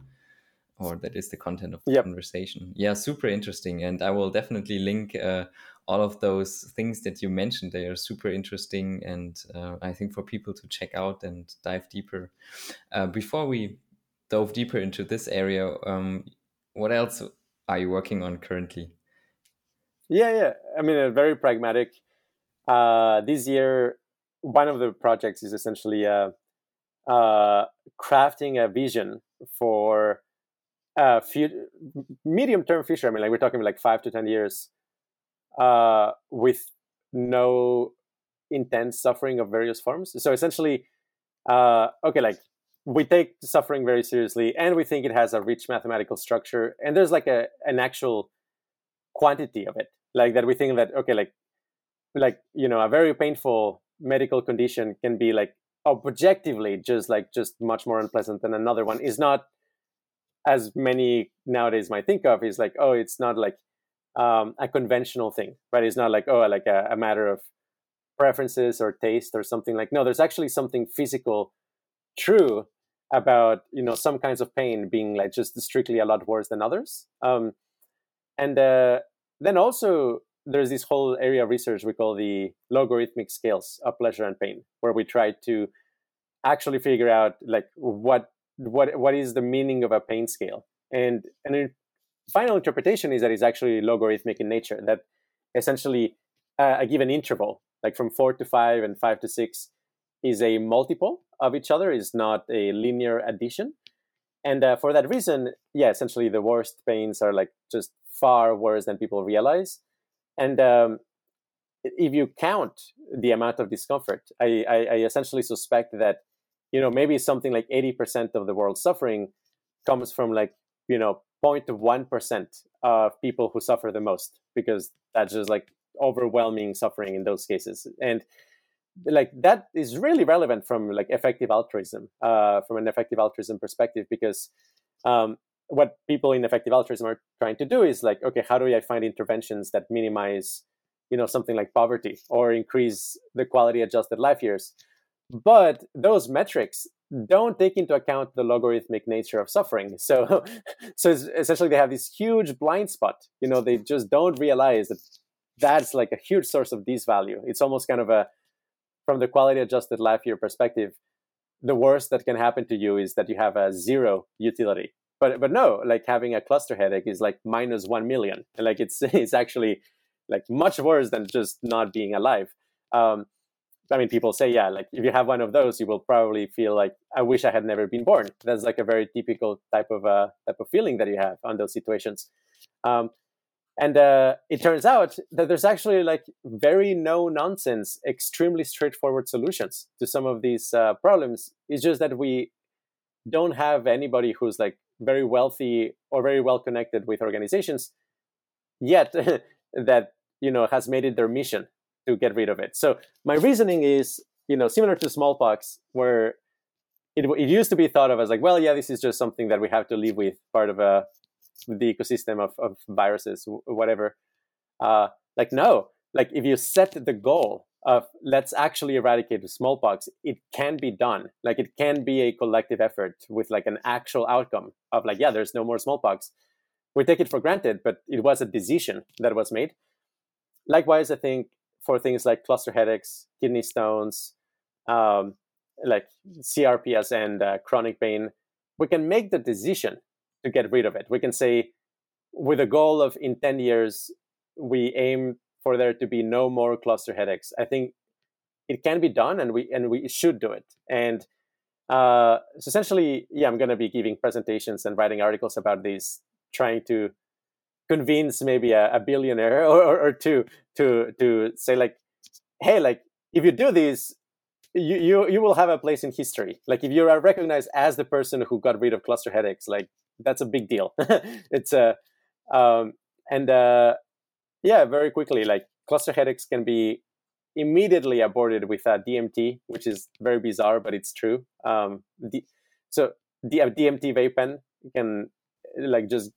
or that is the content of the yep. conversation. Yeah super interesting. And i will definitely link uh, all of those things that you mentioned. They are super interesting. And uh, i think for people to check out and dive deeper. Uh, before we dove deeper into this area um, what else are you working on currently yeah yeah i mean very pragmatic uh, this year one of the projects is essentially uh, uh, crafting a vision for uh, medium term future. I mean, like we're talking like five to ten years, uh, with no intense suffering of various forms. So essentially, uh, okay, like we take suffering very seriously, and we think it has a rich mathematical structure, and there's like a an actual quantity of it, like that we think that okay, like like you know, a very painful medical condition can be like objectively just like just much more unpleasant than another one. Is not as many nowadays might think of is like oh it's not like um, a conventional thing right? It's not like oh like a, a, matter of preferences or taste or something like no there's actually something physical true about you know some kinds of pain being like just strictly a lot worse than others. Um, and uh, then also there's this whole area of research we call the logarithmic scales of pleasure and pain where we try to actually figure out like what what what is the meaning of a pain scale. And and the final interpretation is that it's actually logarithmic in nature that essentially uh, a given interval like from four to five and five to six is a multiple of each other is not a linear addition. And uh, for that reason yeah essentially the worst pains are like just far worse than people realize. And um, if you count the amount of discomfort I, I, I essentially suspect that you know maybe something like 80% of the world's suffering comes from like you know 0.1% of people who suffer the most because that's just like overwhelming suffering in those cases. And like that is really relevant from like effective altruism uh, from an effective altruism perspective because um, what people in effective altruism are trying to do is like okay how do i find interventions that minimize you know something like poverty or increase the quality adjusted life years? But those metrics don't take into account the logarithmic nature of suffering. So so essentially they have this huge blind spot you know they just don't realize that that's like a huge source of disvalue. It's almost kind of a from the quality adjusted life year perspective the worst that can happen to you is that you have a zero utility but but no like having a cluster headache is like minus 1 million like it's it's actually like much worse than just not being alive um, I mean, people say, yeah, like if you have one of those, you will probably feel like I wish I had never been born. That's like a very typical type of uh, type of feeling that you have on those situations. Um, and uh, it turns out that there's actually like very no nonsense, extremely straightforward solutions to some of these uh, problems. It's just that we don't have anybody who's like very wealthy or very well connected with organizations yet that you know has made it their mission to get rid of it. So my reasoning is, you know, similar to smallpox, where it, it used to be thought of as like, well, yeah, this is just something that we have to live with, part of a the ecosystem of, of viruses, whatever. Uh, like no, like if you set the goal of let's actually eradicate smallpox, it can be done. Like it can be a collective effort with like an actual outcome of like, yeah, there's no more smallpox. We take it for granted, but it was a decision that was made. Likewise, I think for things like cluster headaches, kidney stones, um, like CRPS and uh, chronic pain, we can make the decision to get rid of it. We can say, with a goal of in 10 years, we aim for there to be no more cluster headaches. I think it can be done and we and we should do it. And uh, so essentially, yeah, I'm going to be giving presentations and writing articles about these, trying to convince maybe a, a billionaire or, or, or, two to to say like, hey, like if you do this, you, you you will have a place in history. Like if you are recognized as the person who got rid of cluster headaches, like that's a big deal. it's a uh, um, and uh, yeah, very quickly, like cluster headaches can be immediately aborted with a DMT, which is very bizarre, but it's true. Um, the, so the uh, DMT vape pen can like just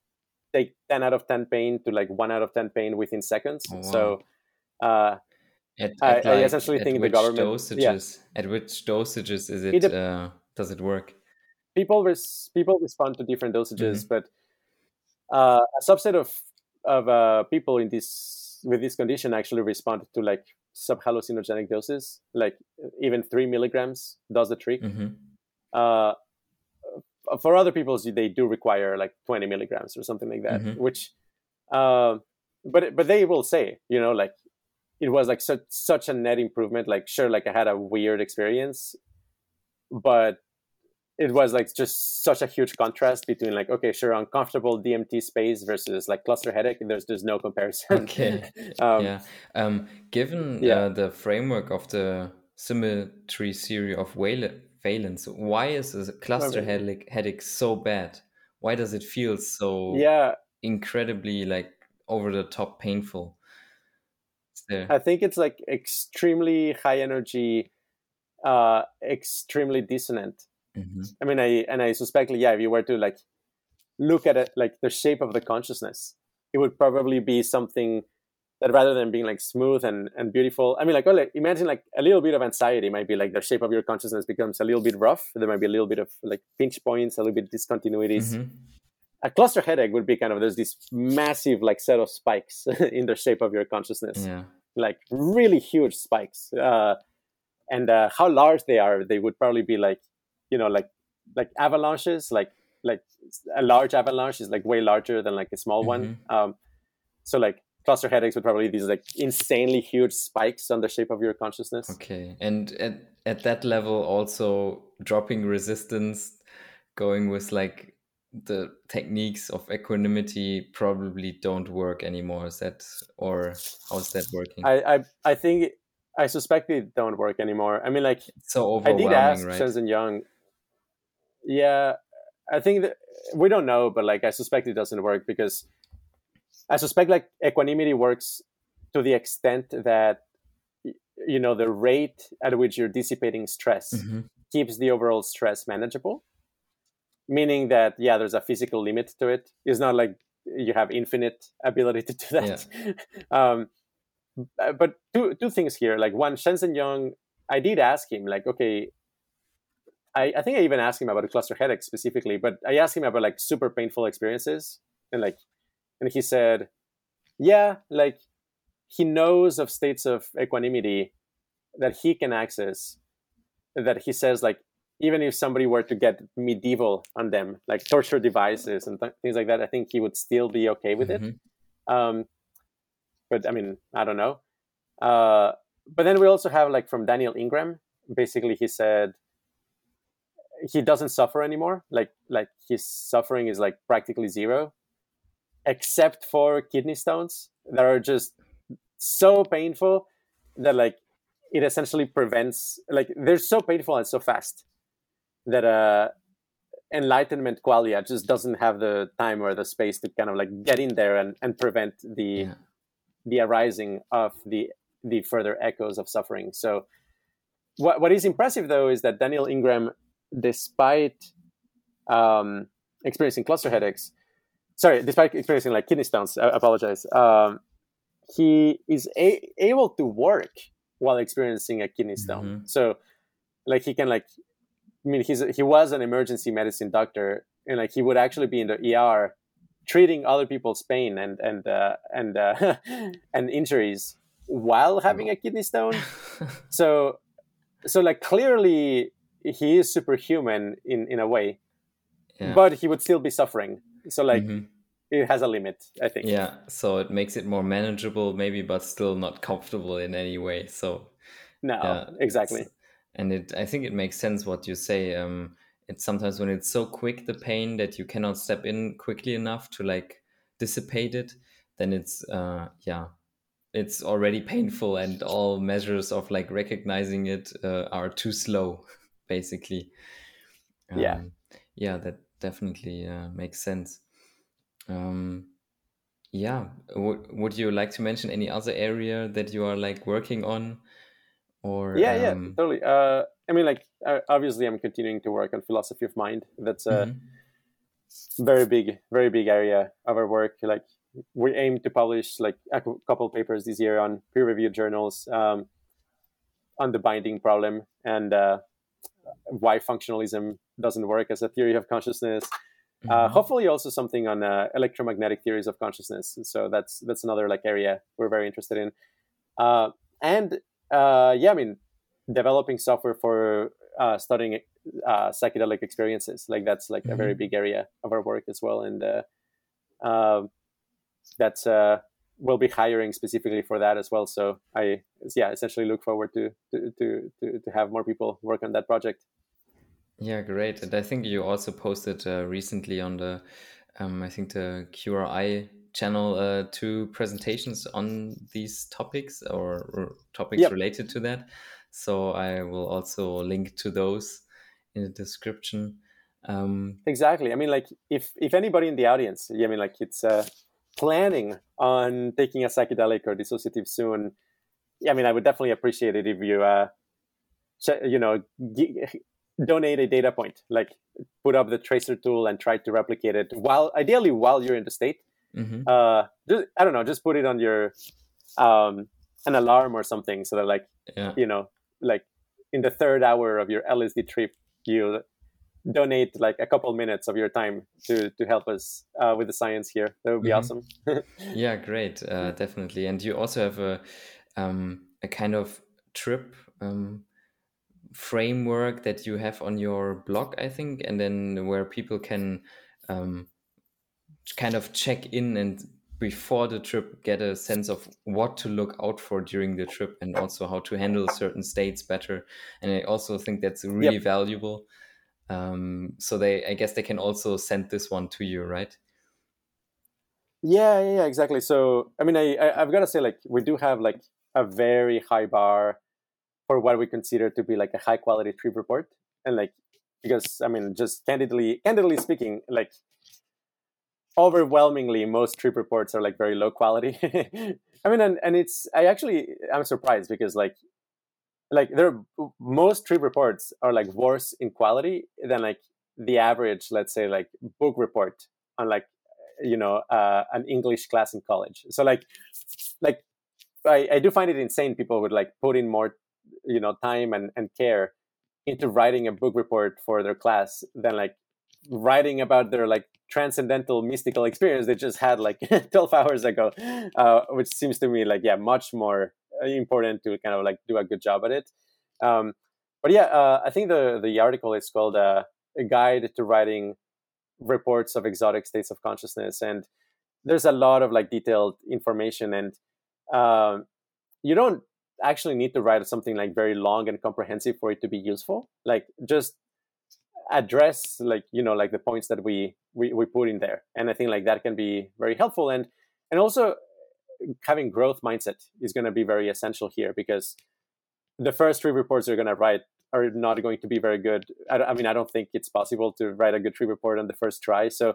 take 10 out of 10 pain to like 1 out of 10 pain within seconds. Oh, wow. So uh, at, at I, like, I, essentially think the government dosages, yeah. at which dosages is it, it uh, does it work? People res- people respond to different dosages, mm-hmm. but uh, a subset of of uh, people in this with this condition actually respond to like subhallucinogenic doses, like even three milligrams does the trick. Mm-hmm. Uh, for other people, they do require like 20 milligrams or something like that, mm-hmm. which, uh, but but they will say, you know, like it was like such such a net improvement. Like sure, like I had a weird experience, but it was like just such a huge contrast between like okay sure uncomfortable dmt space versus like cluster headache there's there's no comparison. Okay. Um, yeah. Um, given yeah. Uh, the framework of the symmetry theory of valence why is a cluster okay. headache, headache so bad? Why does it feel so yeah. incredibly like over the top painful? There... i think it's like extremely high energy uh extremely dissonant Mm-hmm. I mean, I and I suspect, yeah, if you were to like look at it, like the shape of the consciousness, it would probably be something that rather than being like smooth and, and beautiful, I mean, like, well, like, imagine like a little bit of anxiety might be like the shape of your consciousness becomes a little bit rough. There might be a little bit of like pinch points, a little bit discontinuities. Mm-hmm. A cluster headache would be kind of there's this massive like set of spikes in the shape of your consciousness, yeah. like really huge spikes. Uh, and uh, how large they are, they would probably be like you know like like avalanches like like a large avalanche is like way larger than like a small mm-hmm. one um, so like cluster headaches would probably be these like insanely huge spikes on the shape of your consciousness okay and at, at that level also dropping resistance going with like the techniques of equanimity probably don't work anymore is that or how's that working i i, I think I suspect it don't work anymore. I mean, like, so overwhelming, I did ask right? Shinzen Young yeah, I think that we don't know, but like I suspect it doesn't work because I suspect like equanimity works to the extent that you know the rate at which you're dissipating stress mm-hmm. keeps the overall stress manageable. Meaning that yeah, there's a physical limit to it. It's not like you have infinite ability to do that. Yeah. um, but two two things here. Like one, Shinzen Young, I did ask him like, okay, I, I think I even asked him about a cluster headache specifically, but I asked him about like super painful experiences. And like, and he said, yeah, like he knows of states of equanimity that he can access that he says like even if somebody were to get medieval on them like torture devices and th- things like that i think he would still be okay with mm-hmm. it um, but i mean i don't know. Uh, but then we also have like from daniel ingram basically he said he doesn't suffer anymore. Like like his suffering is like practically zero, except for kidney stones that are just so painful that like it essentially prevents like they're so painful and so fast that uh enlightenment qualia just doesn't have the time or the space to kind of like get in there and, and prevent the yeah. the arising of the the further echoes of suffering so what, what is impressive though is that daniel ingram despite um, experiencing cluster headaches, sorry, despite experiencing like kidney stones, I apologize, um, he is a- able to work while experiencing a kidney stone. Mm-hmm. So, like, he can like, I mean, he's he was an emergency medicine doctor, and like he would actually be in the ER treating other people's pain and and uh, and uh, and injuries while having a kidney stone. so, so like clearly he is superhuman in in a way, Yeah. but he would still be suffering. So like Mhm. it has a limit, I think. Yeah, so it makes it more manageable, maybe, but still not comfortable in any way. So No, yeah, exactly. and it I think it makes sense what you say. Um, it's sometimes when it's so quick the pain that you cannot step in quickly enough to like dissipate it, then it's uh yeah, it's already painful, and all measures of like recognizing it uh, are too slow, basically. Yeah. Um, yeah, that definitely uh, makes sense. Um, yeah, would would you like to mention any other area that you are like working on, or Yeah, yeah, um, totally. Uh, I mean, like uh, obviously, I'm continuing to work on philosophy of mind. That's a mhm, very big, very big area of our work. Like we aim to publish like a cou- couple papers this year on peer-reviewed journals um, on the binding problem and uh, why functionalism doesn't work as a theory of consciousness. Uh, mhm. hopefully, also something on uh, electromagnetic theories of consciousness. So that's that's another like area we're very interested in. Uh, and uh, yeah, I mean, developing software for uh, studying uh, psychedelic experiences. Like that's like a very Mhm. big area of our work as well. And uh, uh, that's we'll be hiring specifically for that as well. So I yeah, essentially look forward to to to to, to have more people work on that project. Yeah, great. And I think you also posted uh, recently on the, um, I think the QRI channel, uh, two presentations on these topics or, or topics Yep. related to that. So I will also link to those in the description. Um, Exactly. I mean, like if if anybody in the audience, I mean, like it's uh, planning on taking a psychedelic or dissociative soon. I mean, I would definitely appreciate it if you, uh, you know, g- donate a data point, like put up the tracer tool and try to replicate it while, ideally, while you're in the state. mhm. Uh, just, I don't know, just put it on your um, an alarm or something, so that like Yeah. you know, like in the third hour of your LSD trip, you donate like a couple minutes of your time to to help us uh, with the science here. That would be Mhm. awesome. Yeah, great. Uh, definitely. And you also have a um, a kind of trip um, framework that you have on your blog, I think, and then where people can um, kind of check in and before the trip get a sense of what to look out for during the trip and also how to handle certain states better. And I also think that's really valuable. Um, so they, I guess, they can also send this one to you, right? yeah, yeah, exactly. So I mean, I, I I've got to say, like we do have like a very high bar for what we consider to be like a high quality trip report, and like because I mean, just candidly, candidly speaking, like overwhelmingly most trip reports are like very low quality i mean and, and it's i actually i'm surprised because like like there most trip reports are like worse in quality than like the average let's say like book report on like you know uh, an english class in college. So like like I, I do find it insane people would like put in more you know time and, and care into writing a book report for their class than like writing about their like transcendental mystical experience they just had like 12 hours ago uh, which seems to me like yeah much more important to kind of like do a good job at it. Um, but yeah uh, i think the the article is called uh, a guide to writing reports of exotic states of consciousness and there's a lot of like detailed information and um, you don't actually need to write something like very long and comprehensive for it to be useful. Like just address like you know like the points that we, we we put in there and i think like that can be very helpful and and also having growth mindset is going to be very essential here because the first three reports you're going to write are not going to be very good I, I mean i don't think it's possible to write a good tree report on the first try so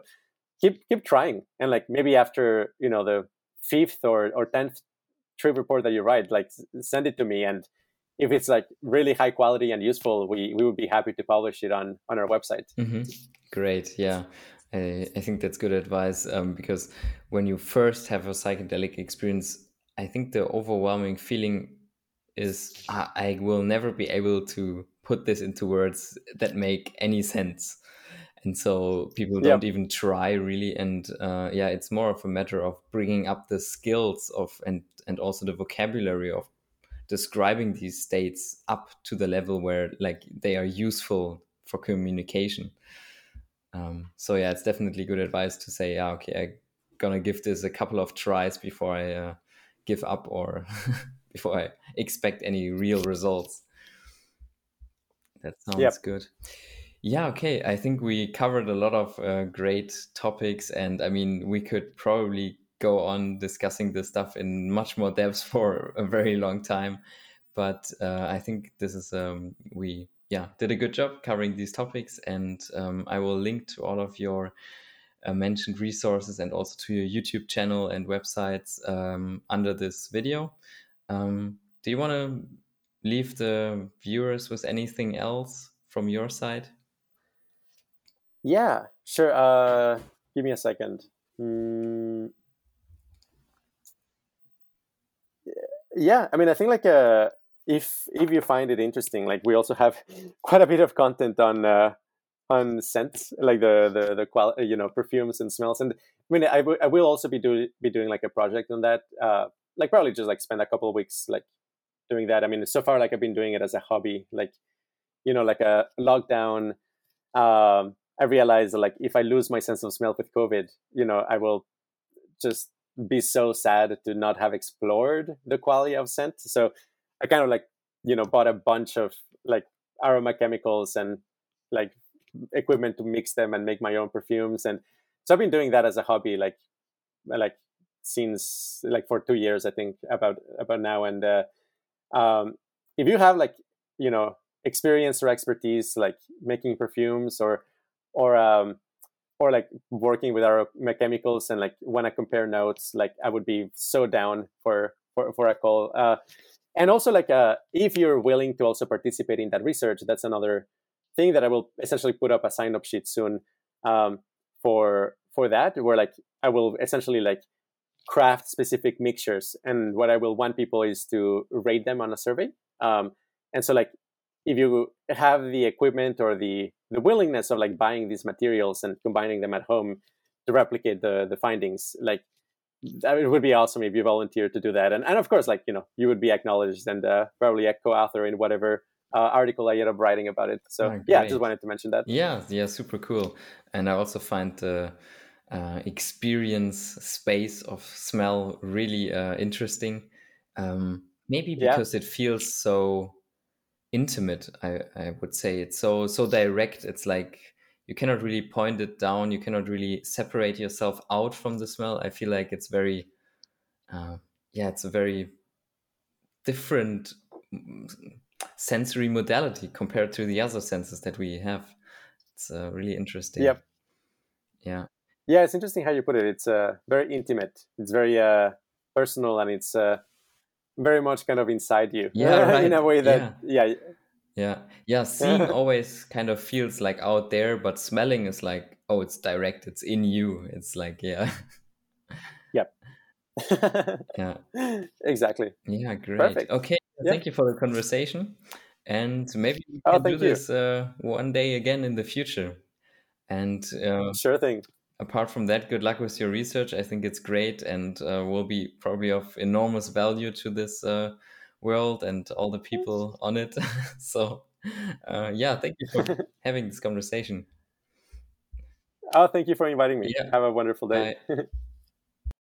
keep keep trying and like maybe after you know the fifth or or tenth tree report that you write like send it to me and if it's like really high quality and useful, we, we would be happy to publish it on, on our website. Mm-hmm. Great. Yeah. I, I think that's good advice um, because when you first have a psychedelic experience, I think the overwhelming feeling is I, I will never be able to put this into words that make any sense. And so people don't Yep. even try really. And uh, yeah, it's more of a matter of bringing up the skills of and and also the vocabulary of describing these states up to the level where like they are useful for communication. Um, so yeah, it's definitely good advice to say, yeah, okay, I'm gonna give this a couple of tries before I uh, give up or before I expect any real results. That sounds yep. good. Yeah, okay. I think we covered a lot of uh, great topics, and I mean, we could probably go on discussing this stuff in much more depth for a very long time. But uh, I think this is um, we yeah did a good job covering these topics, and um, I will link to all of your uh, mentioned resources and also to your YouTube channel and websites um, under this video. Um, do you want to leave the viewers with anything else from your side? Yeah, sure. Uh, give me a second. Mm. Yeah, I mean, I think like uh, if if you find it interesting, like we also have quite a bit of content on uh, on scents, like the the the qual, you know, perfumes and smells. And I mean, I, w- I will also be doing be doing like a project on that. Uh, like probably just like spend a couple of weeks like doing that. I mean, so far like I've been doing it as a hobby, like you know, like a lockdown. Um, I realized like if I lose my sense of smell with COVID, you know, I will just be so sad to not have explored the quality of scent. So I kind of like you know bought a bunch of like aroma chemicals and like equipment to mix them and make my own perfumes and so I've been doing that as a hobby like like since like for two years I think about about now and uh, um, if you have like you know experience or expertise like making perfumes or or um, or like working with aroma chemicals and like when I compare notes like I would be so down for for, for a call uh, and also like uh, if you're willing to also participate in that research that's another thing that I will essentially put up a sign up sheet soon um, for for that where like I will essentially like craft specific mixtures. And what I will want people is to rate them on a survey. Um, and so like if you have the equipment or the the willingness of like buying these materials and combining them at home to replicate the the findings like it would be awesome if you volunteered to do that and, and of course like you know you would be acknowledged and uh, probably a co-author in whatever uh, article I ended up writing about it. So oh, yeah, I just wanted to mention that. Yeah, yeah, super cool. And I also find the uh, experience space of smell really uh, interesting. Um, maybe because yeah. it feels so intimate. I, I would say it's so so direct. It's like you cannot really point it down. You cannot really separate yourself out from the smell. I feel like it's very, uh, yeah, it's a very different sensory modality compared to the other senses that we have. It's uh, really interesting. Yep. Yeah. Yeah, it's interesting how you put it. It's uh, very intimate. It's very uh, personal, and it's uh, very much kind of inside you. Yeah, right. in a way that yeah. yeah. Yeah, yeah. Seeing always kind of feels like out there, but smelling is like, oh, it's direct. It's in you. It's like, yeah. Yep. yeah. Exactly. Yeah. Great. Perfect. Okay thank you for the conversation. And maybe we oh, can oh, do this uh, one day again in the future. And uh, sure thing. Apart from that, good luck with your research. I think it's great and uh, will be probably of enormous value to this uh, world and all the people on it. so, uh, yeah, thank you for having this conversation. Oh, thank you for inviting me. Yeah. Have a wonderful day.